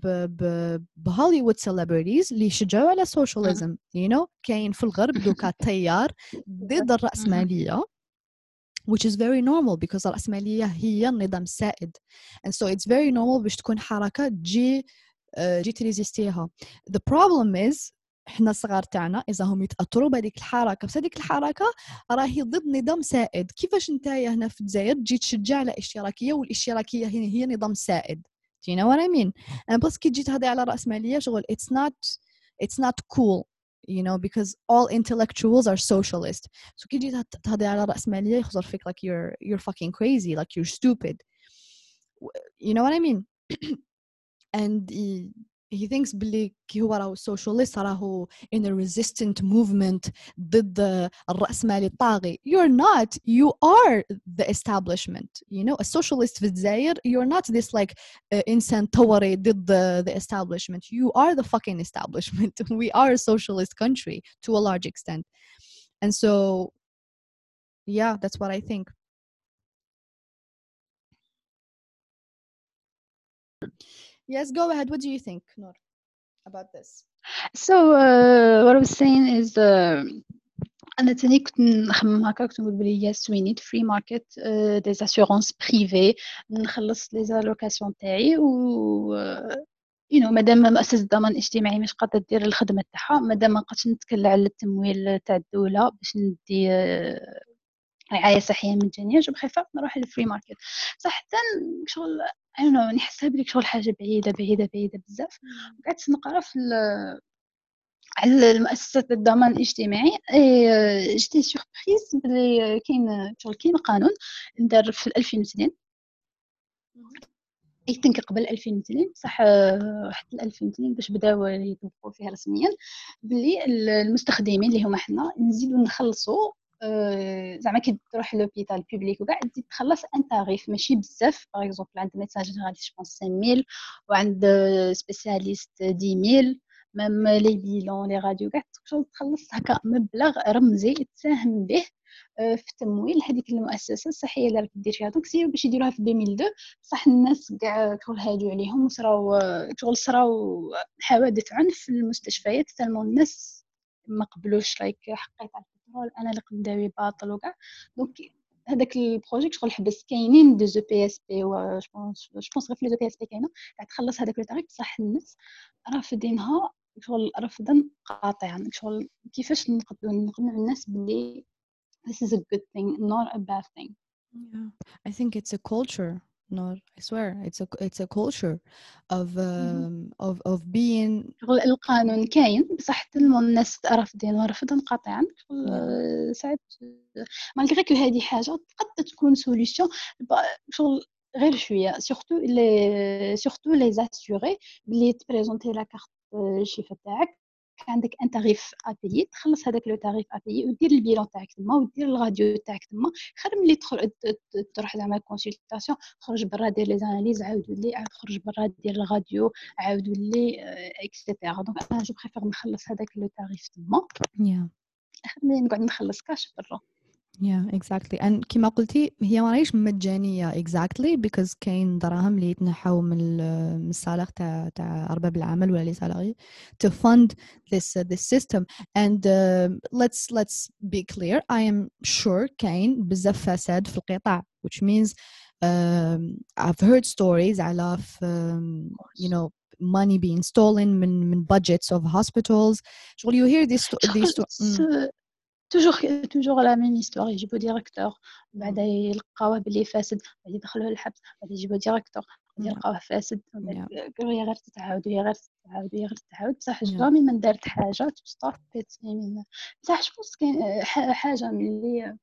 بهوليوود celebrities اللي يشجعوا على socialism mm-hmm. you know كاين في الغرب دوكا تيار ضد الرأسمالية which is very normal because الرأسمالية هي النظام السائد and so it's very normal باش تكون حركة تجي تجي تريزيستيها the problem is إحنا الصغار تاعنا إذا هم يتأثروا بهذيك الحركة بس هذيك الحركة راهي ضد نظام سائد. كيفاش نتايا هنا في الجزائر تجي تشجع على إشتراكية والإشتراكية هي, هي نظام سائد؟ Know what I mean? بس كي تجي تهضي على الرأسمالية شغل it's not it's not cool you know because all intellectuals are socialist. So كي تجي تهضي على الرأسمالية يخزر فيك like you're you're fucking crazy like you're stupid. you know what I mean? And he thinks باللي كي هو راهو socialist راهو in a resistant movement ضد الرأسمالي الطاغي you're not you are the establishment you know a socialist في الجزائر you're not this like uh, إنسان ثوري ضد the establishment you are the fucking establishment we are a socialist country to a large extent and so yeah that's what I think Yes, go ahead. What do you think, Noor, about this? So uh, what I was saying is uh, أنا تاني كنت نخمم هكا كنت نقول بلي we need free market uh, des assurances privées نخلص les allocations تاعي و you know مادام مؤسسة الضمان الاجتماعي مش قادرة دير الخدمة تاعها مادام ما نقدرش نتكل على التمويل تاع الدولة باش ندي رعاية صحية مجانيه je خايفه نروح لل free market صح حتى شغل أنا نحسها بلي شغل حاجة بعيدة بعيدة بعيدة بزاف. قعدت نقرا في على المؤسسات الضمان الاجتماعي. j'étais surprise بلي كاين شغل كاين قانون دار في 2002 I think قبل 2002 صح حتى 2002 باش بداو يطبقوا فيها رسميا. بلي المستخدمين اللي هما حنا نزيدو نخلصوا زعما كي تروح l'hôpital public وكاع تخلص un tarif ماشي بزاف. par exemple عند médecin généraliste je 5000 وعند spécialiste 10000 même les bilans les radios كاع تخلص هكا مبلغ رمزي تساهم به آه، في تمويل هذيك المؤسسة الصحية اللي راك دير فيها. donc سيروا باش يديروها في 2002 بصح الناس كاع شغل هاجوا عليهم وصراو شغل صراو حوادث عنف في المستشفيات tellement الناس ما قبلوش like حقيت البترول أنا اللي قدامي باطل وكاع. donc هذاك ال project شغل حبس كاينين des EPSP و je pense غير في les EPSP كاينة. قاعد تخلص هذاك le tarif بصح الناس رافضينها شغل رفضا قاطعا. شغل كيفاش نقدروا نقنعوا الناس باللي this is a good thing not a bad thing. Yeah. I think it's a culture. Not I swear. It's a it's a culture of um, of of being القانون كاين. بصح الناس رافضين ورفضا قاطعا ساعات malgré que هذه حاجة قد تكون solution شغل غير شوية. surtout les surtout les assurés بلي ت présenter la carte الشفاء تاعك. عندك un tarif à payer تخلص هذاك le tarif à payer ودير ال bilan تاعك تما ودير الراديو تاعك تما خير ملي تروح زعما consultation خرج برا دير les analyses عاودوا لي عاود خرج برا دير الراديو عاودوا لي et cetera donc أنا je préfère نخلص هذاك le tarif تما. خير ملي نقعد نخلص كاش برا. yeah exactly and كما قلتي هي ماهيش مجانية exactly because كاين دراهم اللي يتنحوا من من الصالح تاع تاع أرباب العمل ولا لي سالاري to fund this uh, this system and uh, let's let's be clear I am sure كاين بزاف فساد في القطاع which means um, I've heard stories على um, you know money being stolen من من budgets of hospitals شغل you hear these these stories toujours toujours la même histoire يجيبو directeur بعد يلقاوه بلي فاسد بعد يدخلوه للحبس بعد يجيبو directeur بعد يلقاوه فاسد هي غير تتعاود وهي غير تتعاود وهي غير تتعاود بصح jamais من دارت حاجة t'stop بصح شوف كاين حاجة اللي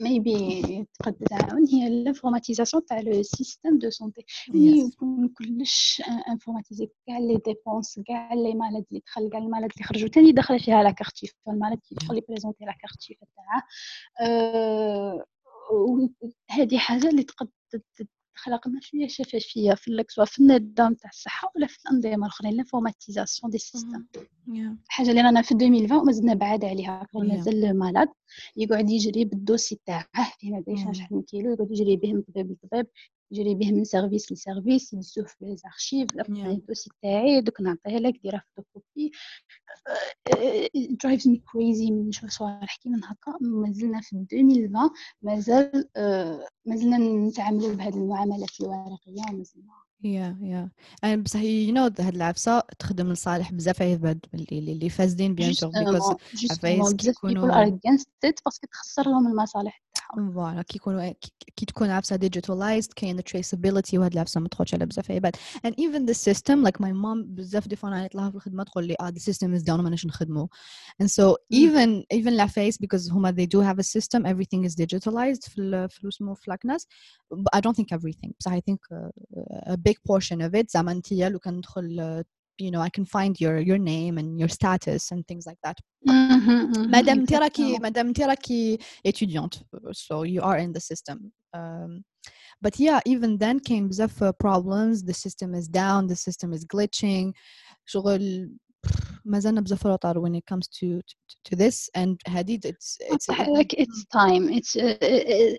maybe تقد تعاون هي ال informatisation تاع le système de santé يكون كلش informatisé كاع les dépenses كاع les malades اللي دخل كاع ال malades اللي خرجوا ثاني داخله فيها la carte ف malade يدخل ي présenter la carte تاعها هذه حاجة اللي تقد خلقنا شوية شفافيه في سواء في النظام تاع الصحة ولا في الأنظمة الأخرين لانفورماتيزاسيون دي سيستم. حاجة اللي رانا في 2020 مازلنا بعاد عليها مازال مالاد يقعد يجري بالدوسي تاعه فيه ما ادري شحال من كيلو يقعد يجري به من طبيب لطبيب. يجري به من سيرفيس لسيرفيس يدسوه في لي زارشيف الدوسي تاعي دوك نعطيه لك ديرها فوتوكوبي درايفز مي كريزي من نشوف صوالح كيما هكا مازلنا في 2020 مازال مازلنا نتعاملوا بهذه المعاملات الورقية مازلنا يا يا أنا بصح يو هاد العفسة تخدم لصالح بزاف عباد اللي اللي فاسدين bien sûr because عفايس كيكونوا parce que تخسر لهم المصالح. voilà كي يكونوا كي تكون عفسه digitalized كاين traceability وهاد العفسه ما تدخلش على بزاف عباد and even the system like my mom بزاف des fois ن عيط لها في الخدمه تقول لي آه the system is down ما نخدمو and so even even العفايس because هما they do have a system everything is digitalized في في اسمه في لاكناس I don't think everything بصح I think uh, a big portion of it زعما انت لو كان ندخل you know I can find your your name and your status and things like that مادام انت راكي مادام انت راكي étudiante so you are in the system um, but yeah even then came بزاف problems the system is down the system is glitching شغل مازلنا بزاف روطار when it comes to, to, to this and hadid it's it's like it's time it's uh,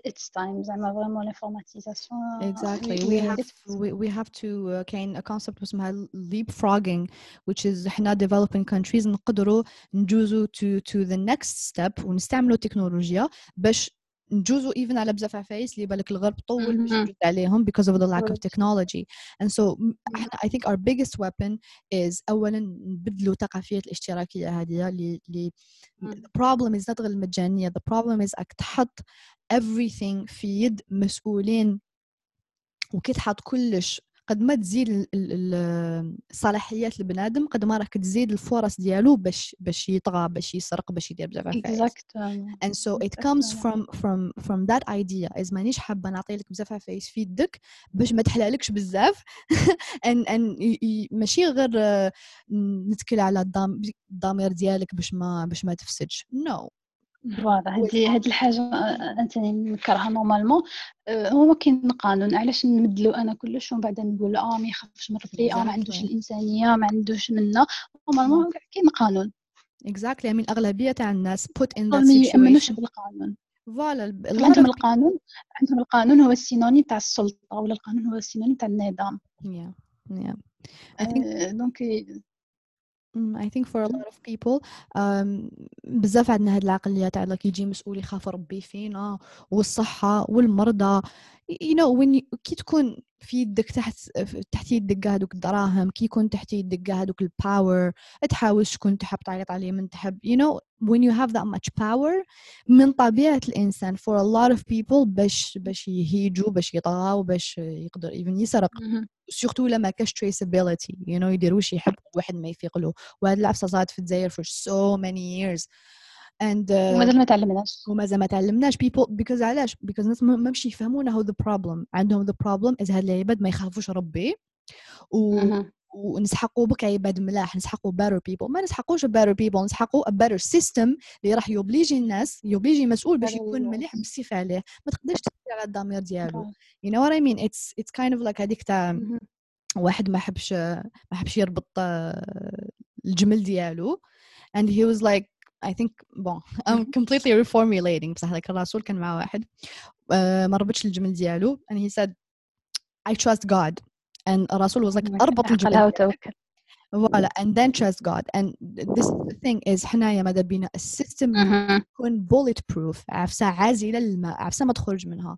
it's time زعما فريمون l'informatisation exactly we have we, we have to uh, كاين a concept اسمها leapfrogging which is حنا developing countries نقدروا نجوزوا to to the next step ونستعملوا تكنولوجيا باش نجوزوا even على بزاف عفايس اللي بالك الغرب طول باش يجوز عليهم because of the lack of technology. And so I think our biggest weapon is اولا نبدلوا ثقافية الاشتراكية هذه اللي the problem is not غير المجانية the problem is انك تحط everything في يد مسؤولين وكي تحط كلش قد ما تزيد الصلاحيات البنادم قد ما راك تزيد الفرص ديالو باش باش يطغى باش يسرق باش يدير بزاف عفايس and so it comes from from from that idea. as مانيش حابة نعطي لك بزاف عفايس في يدك باش ما تحلالكش بزاف. And and ماشي غير نتكل على الضمير ديالك باش ما باش ما تفسدش. No. voilà هذه هذه الحاجة انت نكرهها normalement. هو كاين قانون علاش نمدلو أنا كلش ومن بعد نقول آه ما يخافش من ربي آه ما عندوش الإنسانية ما عندوش منا. normalement كاين قانون. exactly من الاغلبيه تاع الناس put in that ما يؤمنوش situation. بالقانون. voilà عندهم القانون عندهم القانون هو ال synonyme تاع السلطة ولا القانون هو ال synonyme تاع النظام. Yeah. Yeah. I آه، think donc I think for a lot of people um, بزاف عندنا هاد العقلية تاع كي يجي مسؤول يخاف ربي فينا والصحة والمرضى. You know when you, كي تكون في يدك تحت تحت يدك هذوك الدراهم كي يكون تحت يدك هذوك ال power تحاول شكون تحب تعيط عليه من تحب. You know when you have that much power من طبيعة الإنسان for a lot of people باش باش يهيجوا باش يطغاو باش يقدر even يسرق. سورتو لما كاش traceability. You know يدير واش يحب واحد ما يفيق له وهاد العفسة صارت في الجزائر for so many years. And uh, ومازال ما تعلمناش. ومازال ما تعلمناش. People because علاش؟ because الناس ما مش يفهمونا how the problem عندهم the problem is هاد العباد ما يخافوش ربي. و. ونسحقوا بك عباد ملاح. نسحقوا better people. ما نسحقوش better people. نسحقوا a better system اللي راح يوبليجي الناس يوبليجي مسؤول باش يكون results. مليح بالسيف عليه. ما تقدرش على الضمير ديالو. you know what I mean? It's it's kind of like هذيك تاع. واحد ما حبش ما حبش يربط آه، الجمل ديالو. And he was like I think bon I'm completely reformulating. بصح هذاك الرسول كان مع واحد آه، ما ربطش الجمل ديالو. And he said I trust God. And الرسول was like أربط الجمل. عقلها وتوكل فوالا and then trust God and this is the thing is حنايا ماذا بينا السيستم مهم. تكون bullet proof عفسة عازلة للماء عفسة ما تخرج منها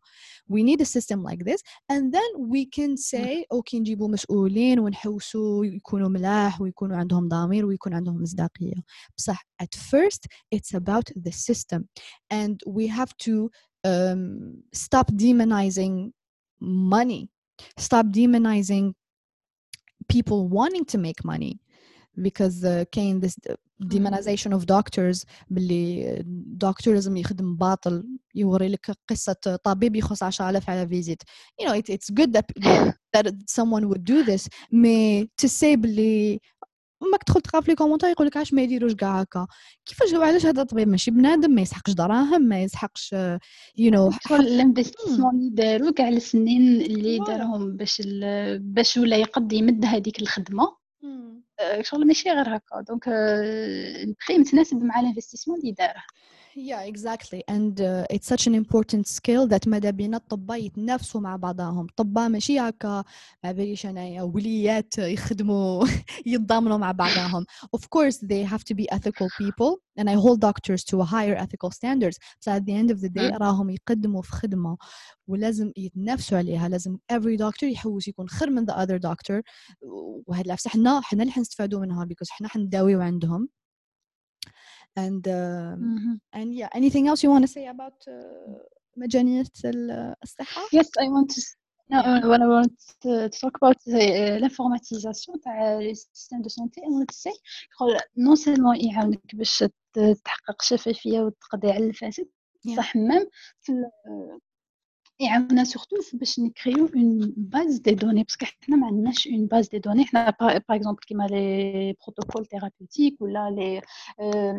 we need a system like this and then we can say اوكي نجيبوا مسؤولين ونحوسوا يكونوا ملاح ويكونوا عندهم ضمير ويكون عندهم مصداقية بصح at first it's about the system and we have to um, stop demonizing money stop demonizing people wanting to make money because uh, كاين this demonization of doctors باللي دكتور لازم يخدم باطل يوري لك قصة طبيب يخص 10000 على فيزيت you know it, it's good that, that someone would do this مي to say باللي ماك تدخل تقرأ في les commentaires يقول لك علاش ما يديروش كاع هكا. كيفاش علاش هذا الطبيب ماشي بنادم ما يسحقش دراهم ما يسحقش know شغل ال investissement اللي داروا كاع السنين اللي. دارهم باش باش ولا يقد يمد هذيك الخدمة. آه، شغل ماشي غير هكا. donc آه، البخي متناسب مع ال investissement اللي داره. Yeah, exactly. And uh, it's such an important skill that ماذا بينا الطباء يتنافسوا مع بعضهم. الطباء ماشي هكا ما باليش انايا وليات يخدموا يتضامنوا مع بعضهم. Of course they have to be ethical people and I hold doctors to a higher ethical standards. But at the end of the day مم. راهم يقدموا في خدمة ولازم يتنافسوا عليها. لازم every doctor يحوس يكون خير من the other doctor. وهاد العفسة حنا حنا اللي حنستفادوا منها because حنا حنداويو عندهم. And um, And yeah, anything else you want to say about uh, مجانية ال- الصحة؟ Yes, I want to no, when I want to, to talk about uh, l'informatisation تاع santé I want to say شغل non seulement يعاونك باش تحقق شفافية وتقضي على الفساد Yeah. صح même في ال- يعاوننا surtout باش ن créer يو une base de données parce que حنا ما عندناش une base de données حنا par exemple كيما les protocoles thérapeutiques ولا لي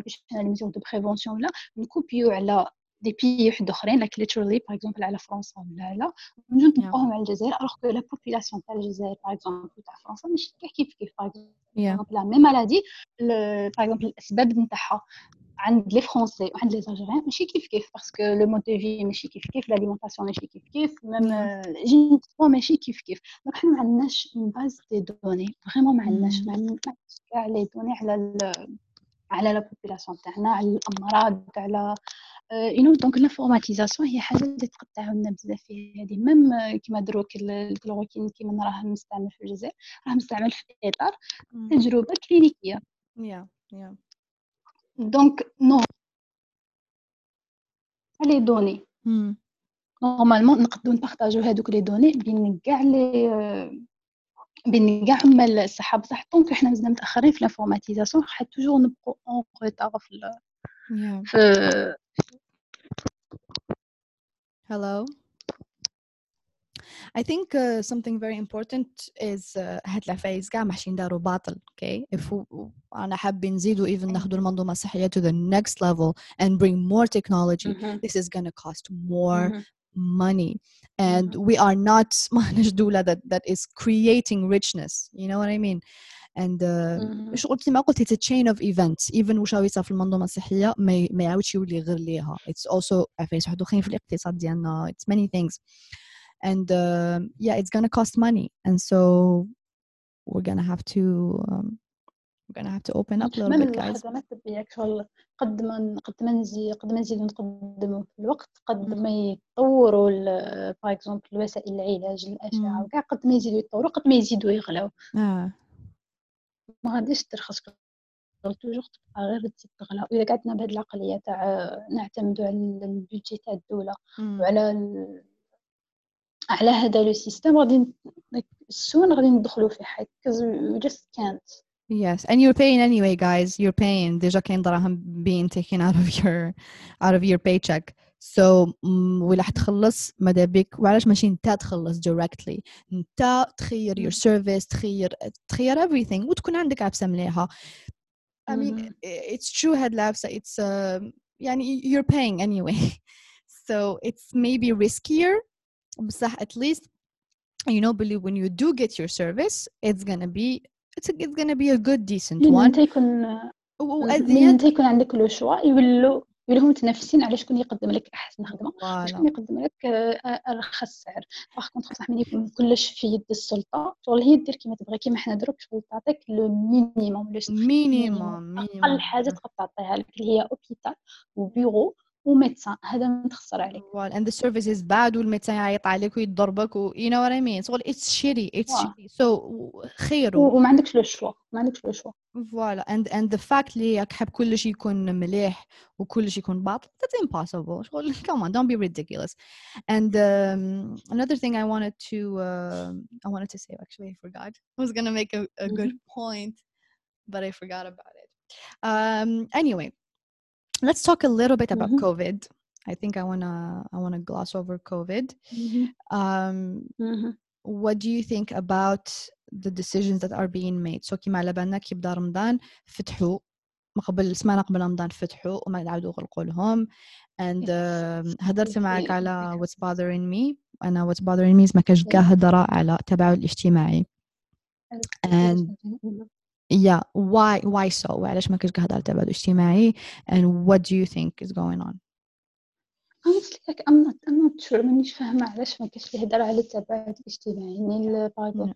باش les mesures de prévention ولا ن copier يو على des pays واحد أخرين. like literally par exemple على فرنسا ولا على ونجو نطبقوهم على الجزائر. alors que la population تاع الجزائر par exemple تاع فرنسا ماشي كاع كيف كيف par Yeah. exemple la même maladie par exemple الأسباب نتاعها. عند les Français وعند les Algériens ماشي كيف كيف parce que le mode de vie ماشي كيف كيف l'alimentation ماشي كيف كيف même génétiquement ماشي كيف كيف donc حنا ما عندناش une base de données vraiment ما عندناش ما عندناش كاع les données على ال- على la population تاعنا على الأمراض على يو donc l'informatisation هي حاجة اللي تقد تعاوننا بزاف في هذه même كيما دروك ال- الكلوروكين كيما راه مستعمل في الجزائر راه مستعمل في اطار Mm. تجربة كلينيكية Yeah. Yeah. donc nos les données. normalement نقدروا ن partager يو هذوك les données بين كاع les بين كاع عمال الصحه بصح donc حنا مازلنا متاخرين في l'informatisation راح toujours نبقوا en retard في ال-. في Hello. I think uh, something very important is uh, هاد العفايس كاع ماحشين داروا باطل okay if w- أنا حابين نزيدوا even ناخدوا المنظومة الصحية to the next level and bring more technology this is gonna cost more money and we are not ماناش دولة that, that is creating richness you know what I mean and uh, قلت كيما قلت it's a chain of events even واش راهو يصير في المنظومه الصحيه ما ما يعاودش يولي غير ليها it's also عفايس واحد اخرين في الاقتصاد ديالنا it's many things And uh, yeah it's gonna cost money and so we're gonna have to um, we're gonna have to open up a little bit guys. الخدمات الطبية شغل قد ما قد ما نزيد قد ما نزيدو نقدمو في الوقت قد ما يطوروا باغ اكزومبل وسائل العلاج الأشعة وكاع قد ما يزيدو يطوروا قد ما يزيدو يغلاو آه. ما غاديش ترخص توجور تبقى غير تغلى. وإذا قعدنا بهاد العقلية تاع نعتمدوا على البيجي تاع الدولة وعلى ال... على هذا لو سيستم غادي السون غادي ندخلوا في حيط because we just can't Yes, and you're paying anyway, guys. You're paying. ديجا كاين دراهم being taken out of your out of your paycheck. So ولا حتخلص ماذا بك وعلاش ماشي انت تخلص directly انت تخير your service تخير تخير everything وتكون عندك عبسه مليحه I mean it's true هاد العبسه it's uh, يعني you're paying anyway so it's maybe riskier بصح at least you know believe when you do get your service it's gonna be it's, it's gonna be a good decent one. انت يكون انت يكون عندك le choix يولوا يولوا متنافسين على شكون يقدم لك أحسن خدمة شكون يقدم لك أرخص سعر. par contre صح من يكون كلش في يد السلطة. شغل هي دير كيما تبغي. كيما حنا دروك شغل تعطيك le minimum le minimum أقل حاجة تقدر تعطيها لك اللي هي hôpital وبيرو وميدسان هذا متخسر عليك well and the service is bad والميدسان يعيط عليك ويضربك و you know what I mean so it's shitty it's wow. shitty so خير وما عندكش لو شوا ما عندكش لو شوا فوالا and and the fact اللي راك حاب كل شيء يكون مليح وكل شيء يكون باطل that's impossible شغل come on don't be ridiculous and um, another thing I wanted to uh, I wanted to say actually I forgot I was gonna make a, a good point but I forgot about it um, anyway let's talk a little bit about mm-hmm. COVID. I think I wanna I wanna gloss over COVID. Mm-hmm. Um, mm-hmm. What do you think about the decisions that are being made? So كيما على بالنا كي بدا رمضان فتحوا ما قبل سمانة قبل رمضان فتحوا وما عاودوا غلقوا لهم and uh, هدرت معك على what's bothering me أنا what's bothering me ما كاش كاع هدرة على التباعد الاجتماعي and yeah why why so? وعلاش ما كاينش كاع على التباعد الاجتماعي and what do you think is going on? Honestly like I'm not I'm not sure. مانيش فاهمة علاش ما كاينش الهضرة على التباعد الاجتماعي ني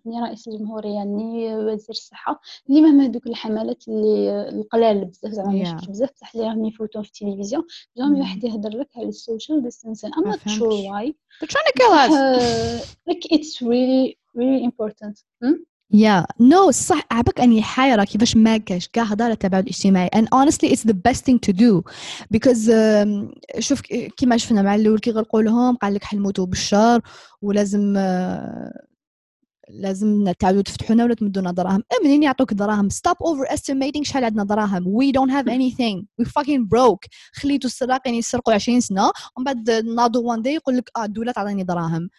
ني رئيس الجمهورية ني وزير الصحة. اللي مهما هذوك الحملات اللي القلال بزاف زعما yeah. بزاف بصح اللي راهم يفوتون في التلفزيون. jamais واحد يهضر لك على ال social distancing I'm not sure why. They're trying to kill us. Uh, like it's really really important. Hmm? yeah no صح. عبك اني حايره كيفاش ما كاش كاع هضره التباعد الاجتماعي. And honestly it's the best thing to do. Because um, شوف كيما شفنا مع الأول كي غلقوا لهم قال لك حنموتوا بالشر ولازم uh, لازم تعاودوا تفتحونا ولا تمدونا دراهم. منين يعطوك دراهم. Stop overestimating شحال عندنا دراهم. We don't have anything. We fucking broke. خليتوا السراقين يسرقوا 20 سنة ومن بعد ناضوا one day يقول لك آه الدولة تعطيني دراهم.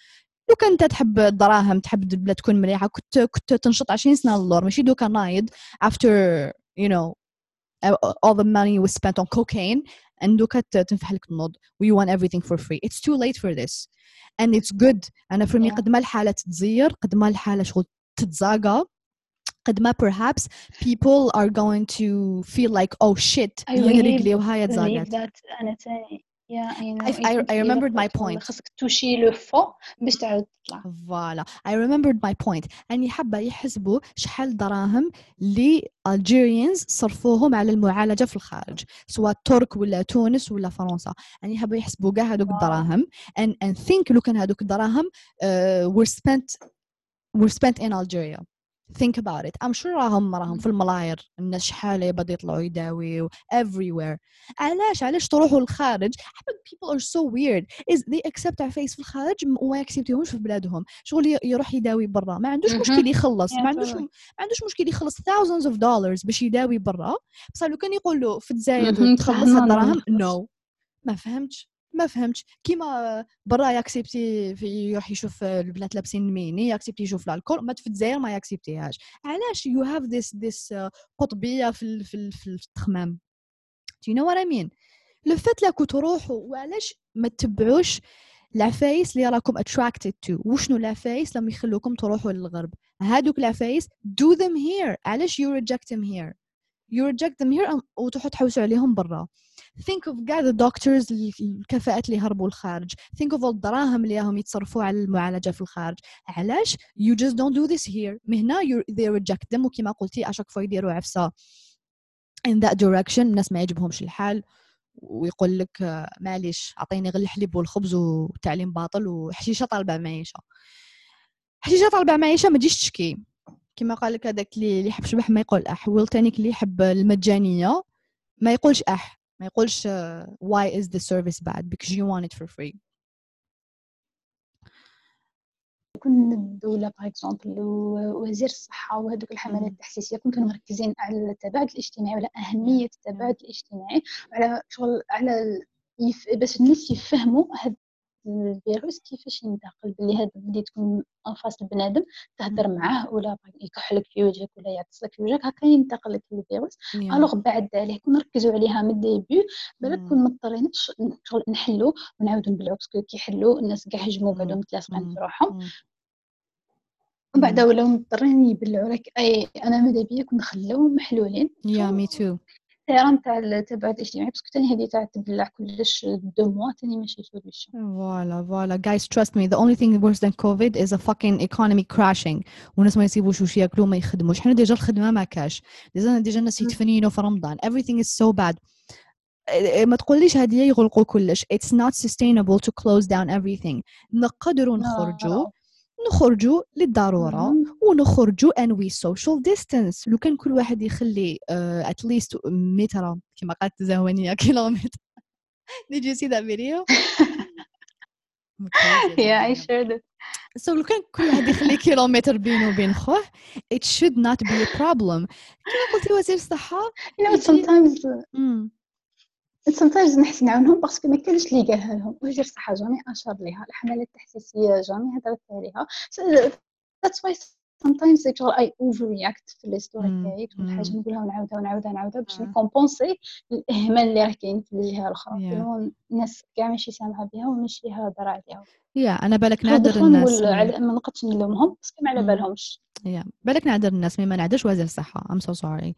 لو كان انت تحب الدراهم تحب البلاد تكون مليحة كنت كنت تنشط 20 سنة للور. ماشي دوكا نايض after you know all the money was spent on cocaine and دوكا تنفح لك النوض. We want everything for free. It's too late for this. And it's good. أنا فرمي قد ما الحالة تتزير قد ما الحالة شغل تتزاقى قد ما perhaps people are going to feel like oh shit I really أنا تاني. Yeah, I know. I, I, I remembered my point. خاصك toucher le fond باش تعاود تطلع. voilà. I remembered my point. أني حابة يحسبوا شحال دراهم اللي Algerians صرفوهم على المعالجة في الخارج سواء ترك ولا تونس ولا فرنسا. أني حابة يحسبوا كاع هذوك الدراهم and and think لو كان هذوك الدراهم uh, were spent were spent in Algeria. Think about it. I'm sure راهم راهم في الملاير الناس شحال يبدا يطلعوا يداويو everywhere. علاش؟ علاش تروحوا للخارج people are so weird. Is they accept عفايس في الخارج وما يكسبتيهمش في بلادهم. شغل يروح يداوي برا. ما عندوش مشكل يخلص. ما عندوش ما عندوش مشكل يخلص thousands of dollars باش يداوي برا. بصح لو كان يقول له في الجزائر تخلص الدراهم no ما فهمتش. ما فهمتش. كيما برا ي accepter يروح يشوف البنات لابسين mini ي accepter يشوف l'alcool ما في الجزائر ما ياكسبتيهاش علاش you have this this قطبية في في في التخمام؟ You know what I mean? le fait que تروحوا وعلاش ما تتبعوش العفايس اللي راكم attracted to وشنو العفايس اللي ما يخلوكم تروحوا للغرب؟ هادوك العفايس do them here. علاش reject them here you reject them here وتروحوا تحوسوا عليهم برا. Think of كاع ال doctors الكفاءات اللي هربوا الخارج. Think of all الدراهم اللي راهم يتصرفوا على المعالجة في الخارج. علاش؟ You just don't do this here. من هنا they reject them وكما قلتي اشاك فوا يديروا عفسة. In that direction الناس ما يعجبهمش الحال. ويقول لك معليش أعطيني غير الحليب والخبز والتعليم باطل وحشيشة طالبة معيشة. حشيشة طالبة معيشة ما تجيش تشكي. كما قال لك هذاك اللي يحب شبح ما يقول أح. والتانيك اللي يحب المجانية ما يقولش أح. ما يقولش why is the service bad? Because you want it for free. كون الدولة par exemple وزير الصحة وهذوك الحملات التحسيسية كون كانوا مركزين على التباعد الاجتماعي وعلى أهمية التباعد الاجتماعي وعلى شغل على يف... باش الناس يفهموا هاد الفيروس كيفاش ينتقل بلي هذا بلي تكون أنفاس البنادم تهضر معاه ولا يكح لك في وجهك ولا يعطس لك في وجهك هكا ينتقل لك الفيروس. alors بعد عليه كون ركزوا عليها من ال début بالك كون مضطرينش شغل نحلو ونعاودو نبلعو parce que كيحلو الناس كاع هجموا بعدهم متلاصقين في روحهم. ومن بعد ولاو مضطرين يبلعوا لك أي أنا ماذا بيا كون محلولين. yeah mais tout السياره نتاع التباعد الاجتماعي parce que تاني هذه تاع تبلع كلش deux mois تاني ماشي solution voilà voilà guys trust me the only thing worse than covid is a fucking economy crashing. والناس ما يسيبوش واش ياكلوا ما يخدموش. حنا déjà الخدمة ما كاش. déjà déjà الناس يتفنينوا في رمضان. Everything is so bad. ما تقوليش هذه يغلقوا كلش. It's not sustainable to close down everything. نقدروا نخرجوا. نخرجوا للضرورة ونخرجوا and we social distance. لو كان كل واحد يخلي at least متر كما قالت زهوانية كيلومتر. did you see that video yeah I shared it. So لو كان كل واحد يخلي كيلومتر بينه وبين خوه it should not be a problem. كما قلتي وزير الصحة you know sometimes sometimes نحس نعاونهم parce que ما كانش اللي قالها لهم. وزير الصحه jamais أشار ليها الحملات التحسيسية jamais هضرت عليها that's why sometimes I I overreact في ال story تاعي كل حاجة نقولها ونعاودها ونعاودها ونعاودها باش ن compenser الإهمال اللي راه كاين في الجهة الأخرى. الناس كاع ماشي سامعة بها وماشي هضر عليها yeah أنا بالك نعذر الناس. ما نقدش نلومهم parce que ما على بالهمش. yeah بالك نعذر الناس مما نعذرش وزير الصحة. I'm so sorry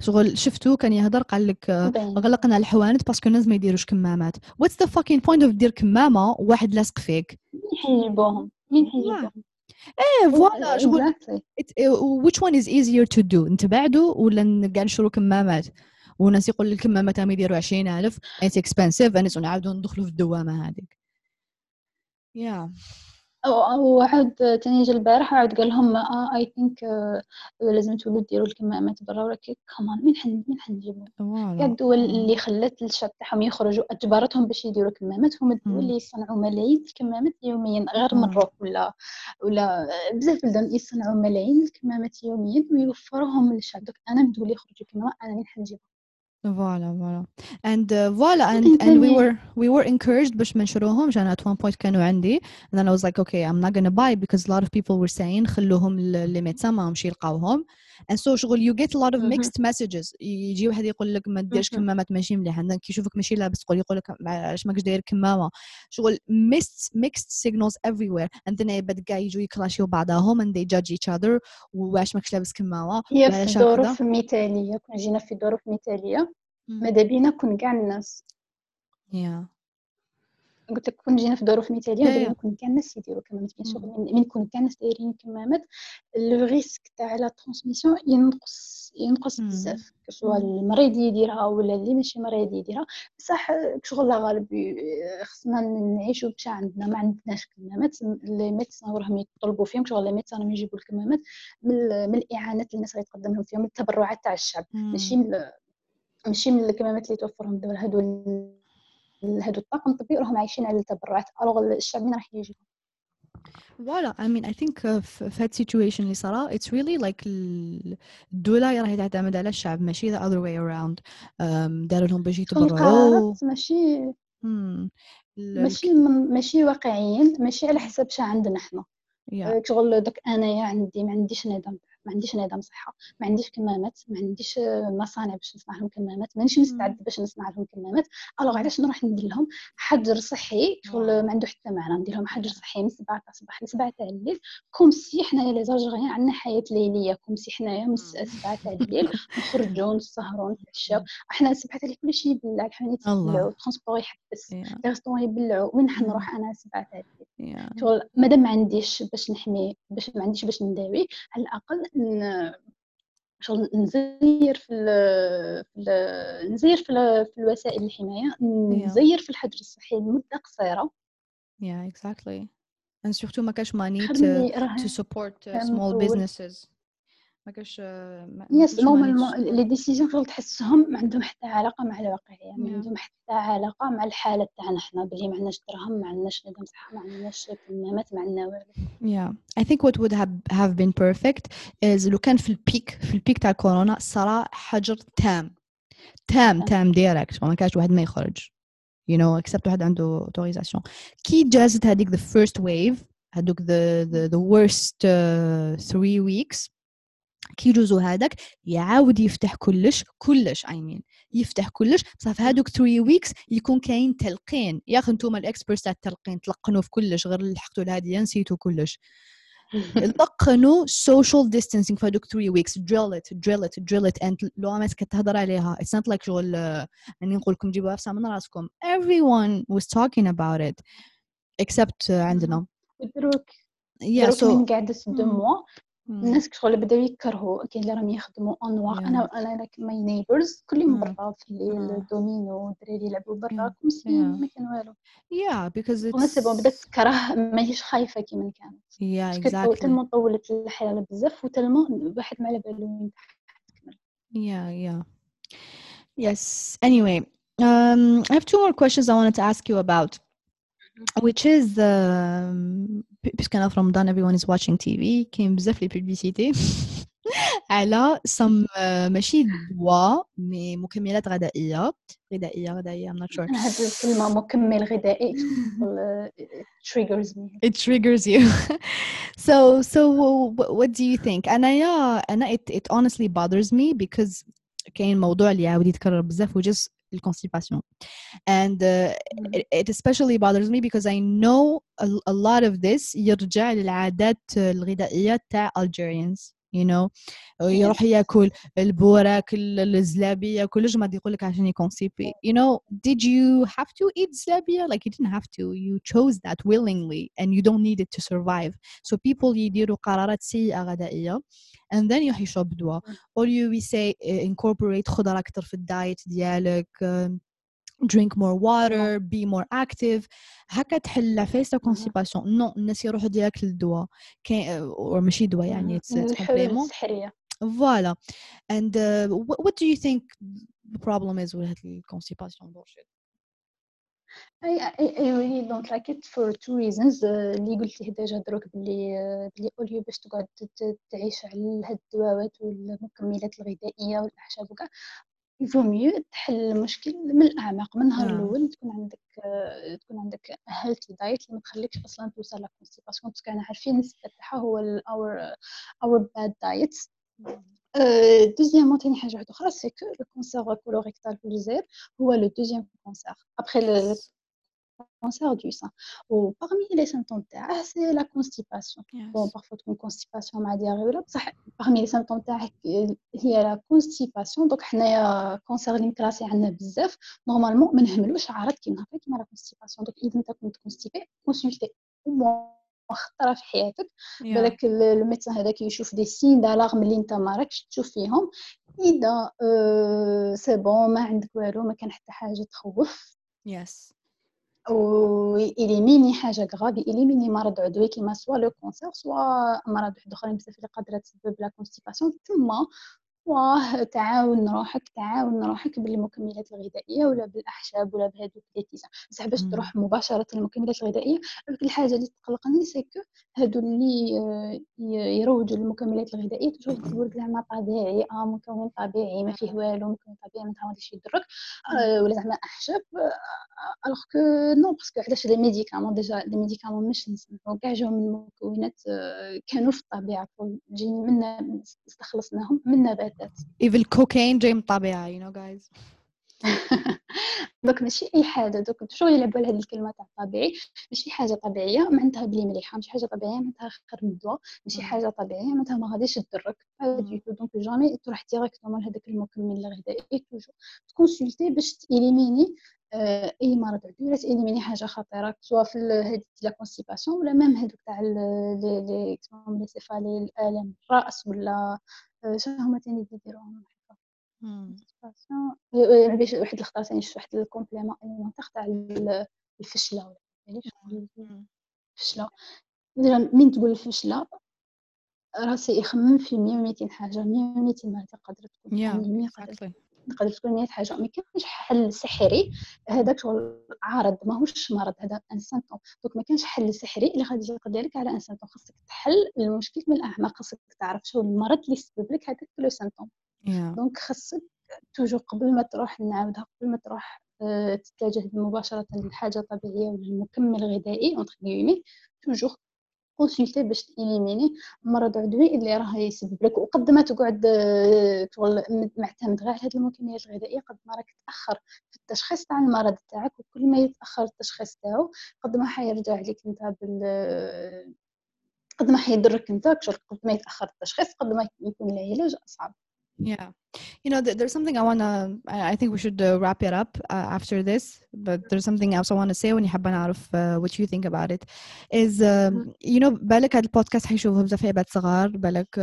شغل شفتو كان يهضر قال لك غلقنا الحوانت parce que الناس ما يديروش كمامات. what's the fucking point of دير كمامة وواحد لاصق فيك؟ مين حيجيبوهم؟ إيه voilà شغل which one is easier to do نتبعدوا ولا كاع نشرو كمامات؟ وناس يقول الكمامات ما يديروا 20000 it's expensive and نعاودوا ندخلوا في الدوامة هذيك. yeah yeah. أو عاد تاني جا البارح عاد قال لهم آه I think آه لازم تولوا ديروا الكمامات برا ولا كمان مين حن مين حنجيبوا كاع الدول اللي خلت الشعب تاعهم يخرجوا اجبرتهم باش يديروا كمامات هم الدول اللي يصنعوا ملايين الكمامات يوميا غير مروك ولا ولا بزاف بلدان يصنعوا ملايين الكمامات يوميا ويوفروهم للشعب دوك أنا من الدول يخرجوا كمامات أنا مين حنجيبها voilà voilà and uh, voila and and we were we were encouraged باش ما نشروهمش أنا at one point كانوا عندي. And then I was like okay I'm not gonna buy because a lot of people were saying خلوهم للميدسان ما همش يلقاوهم. And so شغل you get a lot of mixed messages. يجي واحد يقول لك ما ديرش كمامات ماشي مليح. عندك كي يشوفك ماشي لابس تقول يقول لك علاش ماكش داير كمامه شغل mixed mixed signals everywhere. And then يبدا كاع يجوا يكلاشيو بعضهم and they judge each other. وعلاش ماكش لابس كمامه هي في ظروف مثاليه كون جينا في ظروف مثاليه ماذا بينا كون كاع الناس؟ yeah. قلت لك كون جينا في ظروف مثاليه ماذا بينا كون كاع الناس يديروا كمامات bien sûr même كون كاع الناس دايرين كمامات le risque تاع la transmission ينقص ينقص بزاف. سواء المريض يديرها ولا اللي ماشي مريض يديرها. بصح شغل غالب خصنا نعيشوا بواش عندنا. ما عندناش كمامات les médecins راهم يطلبوا فيهم شغل les médecins راهم يجيبوا الكمامات من الإعانات اللي الناس يتقدم لهم فيهم من التبرعات تاع الشعب. ماشي ماشي من الكمامات اللي توفرهم الدول هادو هادو الطاقم الطبي راهم عايشين على التبرعات. ألوغ الشعب من راح يجي فوالا I mean I think في هاد situation اللي صرا it's really like الدولة راهي تعتمد على الشعب ماشي other way around. um, داروا لهم باش يتبرعوا. ماشي. ماشي ماشي واقعيين ماشي على حساب شا عندنا حنا. Yeah. شغل داك انايا عندي ما عنديش ندم ما عنديش نظام صحة ما عنديش كمامات ما عنديش مصانع باش نصنع لهم كمامات مانيش مستعد باش نصنع لهم كمامات. alors علاش نروح ندير لهم حجر صحي شغل ما عنده حتى معنى ندير لهم حجر صحي من 7 تاع الصباح ل 7 تاع الليل comme si حنايا les Algériens عندنا حياة ليلية comme si حنايا من 7 تاع الليل نخرجوا نسهروا نتعشاو. حنا 7 تاع الليل كلشي يبلع الحوانيت يبلعوا ال transport يحبس les restaurants يبلعوا وين نروح أنا 7 تاع الليل؟ شغل مادام ما عنديش باش نحمي باش ما عنديش باش نداوي على الأقل شغل نزير في ال نزير في, في الوسائل الحماية نزير في الحجر الصحي لمدة قصيرة. Yeah exactly. And surtout ما كاش money to, to support uh, small businesses. ما كاش yes normalement les décisions شغل تحسهم ما عندهم حتى علاقة مع الواقعيه ما عندهم حتى علاقة مع الحالة تاعنا حنا بلي ما عندناش دراهم ما عندناش نظام صحة ما عندناش كمامات ما عندنا والو. yeah I think what would have have been perfect is لو كان في ال pic في ال pic تاع كورونا صرا حجر تام. تام تام. direct ما كانش واحد ما يخرج. You know except واحد عنده autorisation كي جازت هذيك the first wave هذوك the the the worst uh, three weeks كي يجوزو هذاك يعاود يفتح كلش كلش I mean يفتح كلش. بصح هذوك 3 weeks يكون كاين تلقين. يا أخي أنتم ال experts تاع التلقين تلقنوا في كلش غير لحقتوا لهذه نسيتوا كلش. لقنوا social distancing في هذوك 3 weeks. drill it drill it drill it. And لو ما كتهضر عليها it's not like شغل أني نقول لكم جيبوها في من راسكم. Everyone was talking about it. Except عندنا. دروك yeah so deux mois الناس شغل بداو يكرهوا كاين اللي راهم يخدموا انواع yeah. أنا أنا like my neighbors كلهم برا في الليل الدومينو الدراري يلعبوا برا comme si ما كان والو. yeah because it's c'est bon بدات تكره ماهيش خايفة كيما كانت. yeah exactly tellement طولت الحياة بزاف و tellement الواحد ما على بالو وين تكمل. yeah yeah. Yes. Anyway, um, I have two more questions I wanted to ask you about. which is puisque في رمضان everyone is watching TV كاين بزاف les publicités على some ماشي دواء mais مكملات غذائيه غذائيه غذائيه I'm not sure. هذه الكلمة مكمل غذائي it triggers me. It triggers you. So so what do you think? انايا أنا it, it honestly bothers me because كاين موضوع اللي عاود يتكرر بزاف وجس constipation and uh, it, it especially bothers me because I know a, a lot of this يرجع للعادات الغذائية تاع Algerians you know يروح ياكل البوراك الزلابيه كل جمعة يقول لك عشان يكونسيبي you know did you have to eat زلابيه like you didn't have to you chose that willingly and you don't need it to survive so people يديروا قرارات سيئه غذائيه and then يروح يشرب دواء or you we say incorporate خضره اكثر في الدايت ديالك drink more water be more active. هكا تحل لافيس كونسيباسيون نو الناس يروحوا ديريكت للدواء. كاين ماشي دواء يعني السحرية. voilà do you think the problem is with ال constipation bullshit? I, I, I really don't like it for two reasons. اللي قلت ليه déjà دروك بلي بلي au lieu باش تقعد تعيش على هاد الدواوات والمكملات الغذائية والأعشاب وكاع il vaut mieux تحل المشكل من الأعماق من النهار الأول تكون عندك تكون عندك healthy diet اللي ما تخليكش أصلا توصل ل constipation parce que أنا عارفين النسبة تاعها هو our our bad diet deuxièmement تاني حاجة واحدة أخرى c'est que le cancer colorectal في الجزائر هو le deuxième cancer après cancer du sein. Ou parmi les symptômes c'est la constipation. Yes. Bon, parfois une constipation مع diarrhée parmi les symptômes تاعك هي la constipation. Donc حنايا cancer اللي مكراسي عندنا بزاف normalement ما نهملوش عارض كيما هكا كيما لا constipation. Donc اذا انت كنت constipé consulté خطره في حياتك بالك ال médecin هذاك يشوف des signes d'alarme اللي انت ما راكش تشوف فيهم اذا c'est bon ما عندك والو ما كان حتى حاجة تخوف yes و éliminer حاجة grave éliminer مرض عضوي كيما soit le cancer soit أمراض واحدة أخرين بزاف اللي قادرة تسبب la constipation. ثم واه تعاون روحك تعاون روحك بالمكملات الغذائية ولا بالأعشاب ولا بهذوك les tisanes. بصح باش تروح مباشرة للمكملات الغذائية الحاجة اللي تقلقني c'est que هادو اللي آه، يروجوا للمكملات الغذائية يكتبوا لك زعما طبيعي آه مكون طبيعي ما فيه والو مكون طبيعي ما غاديش يضرك آه ولا زعما أعشاب alors que non parce que علاش les médicaments déjà les médicaments مش نسمعوا كاع جاو من مكونات آه، كانوا في الطبيعة جاي من استخلصناهم من نباتات even الكوكايين جاي من الطبيعه you know guys donc ماشي اي حاجة دوك شو يلعبوا على هذه الكلمة تاع طبيعي ماشي حاجة طبيعيه معناتها بلي مليحه ماشي حاجة طبيعيه معناتها خير من الدواء ماشي حاجة طبيعيه معناتها ما غاديش تضرك donc jamais تروح directement لهذاك المكمل الغذائي toujours ت consulter باش ت éliminer آه، اي مرض عضوي ولا ت éliminer حاجة خطيره سواء في هذه la constipation ولا même هذوك تاع les les الالم الراس ولا آه، شنو هما تاني يديروهم باش واحد الخطره ثاني شفت واحد ال complément المنطق تاع الفشلة ولا الفشلة. من تقول الفشلة راسي يخمم في 100 200 حاجة 100 200 مرة تقدر تكون yeah, exactly. تقدر تكون 100 حاجة ما كاينش حل سحري. هذاك شغل عارض ماهوش مرض هذا un symptôme donc ما كاينش حل سحري اللي غادي يقدر لك على un symptôme خاصك تحل المشكل من الأعماق خاصك تعرف شو المرض اللي يسبب لك هذاك le symptôme donc خاصك toujours قبل ما تروح نعاودها قبل ما تروح آه، تتجه مباشرة لحاجة طبيعية ولا المكمل غذائي entre guillemets toujours consulter باش ت éliminer مرض عضوي اللي راه يسبب لك. وقد ما تقعد تقول آه، معتمد غير على هذه المكملات الغذائية قد ما راك تأخر في التشخيص تاع المرض تاعك وكل ما يتأخر التشخيص تاعو قد ما حيرجع لك انت بال قد ما حيضرك انت قد ما يتأخر التشخيص قد ما يكون العلاج أصعب. Yeah. You know, there's something I want to, I think we should uh, wrap it up uh, after this, but there's something else I want to say when you have نعرف uh, what you think about it is, um, you know, بالك هذا البودكاست حيشوفه بزاف عباد صغار بالك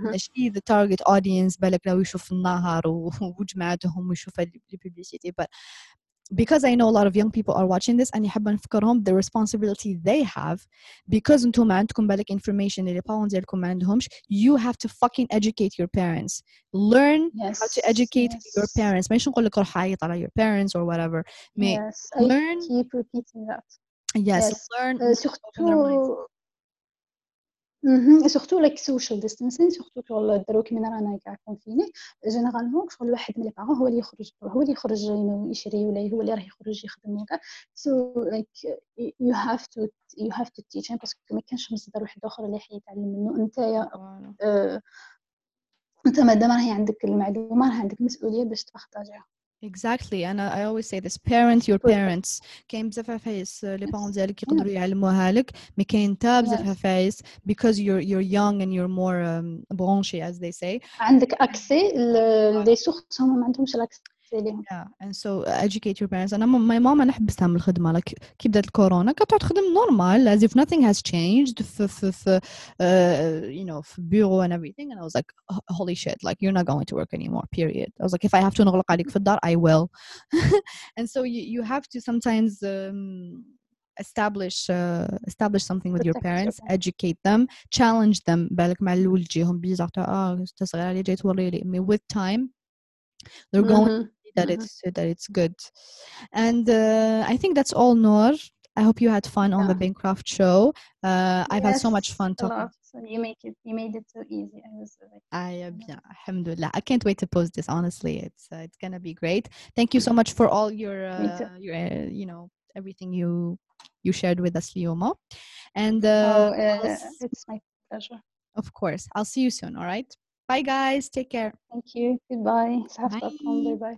ماشي the target audience بالك لو يشوف النهار وجماعتهم ويشوف الببليسيتي but because I know a lot of young people are watching this and يحب نفكرهم the responsibility they have because انتم عندكم بالك information اللي parents ديالكم ما you have to fucking educate your parents learn yes. how to educate yes. your parents ماشي نقول لك روح عيط على your parents or whatever yes, learn I keep repeating that yes, yes. learn uh, surtout سورتو لايك سوشيال ديستانسين سورتو دروك من رانا كاع كونفيني généralement شغل واحد من les parents هو اللي يخرج هو اللي يخرج يشري ولا هو اللي راه يخرج يخدم وكاع so like you have to you have to teach parce que ما كانش مصدر واحد آخر اللي حيتعلم منه. أنت يا أنت مادام راهي عندك المعلومة راه عندك مسؤولية باش تبارطاجيها exactly and I always say this parent your parents كاين بزاف عفايس لي بارون ديالك يقدروا يعلموها لك مي كاين حتى بزاف عفايس because you're you're young and you're more um, branché as they say عندك اكسي لي سورس هما ما عندهمش الاكسي ليهم yeah and so educate your parents انا ماي ماما انا حبستها من الخدمه لك كي بدات الكورونا كانت تخدم نورمال as if nothing has changed في في في uh, you know في بيرو and everything and I was like holy shit like you're not going to work anymore period I was like if I have to نغلق عليك في الدار I will and so you, you have to sometimes um, establish uh, establish something with your parents educate them challenge them بالك مع الاول تجيهم بيزار تاع اه انت صغيره اللي جاي توري لي with time they're going mm-hmm that mm-hmm. it's that it's good and uh, i think that's all Noor I hope you had fun yeah. on the Bancroft show. Uh, I've had so much fun talking. So you make it, you made it so easy. I was like, I, yeah, alhamdulillah. I can't wait to post this. Honestly, it's uh, it's gonna be great. Thank you so much for all your uh, your uh, you know everything you you shared with us, Lioma. And uh, oh, uh, it's my pleasure. Of course, I'll see you soon. All right. Bye, guys. Take care. Thank you. Goodbye. Bye. Bye.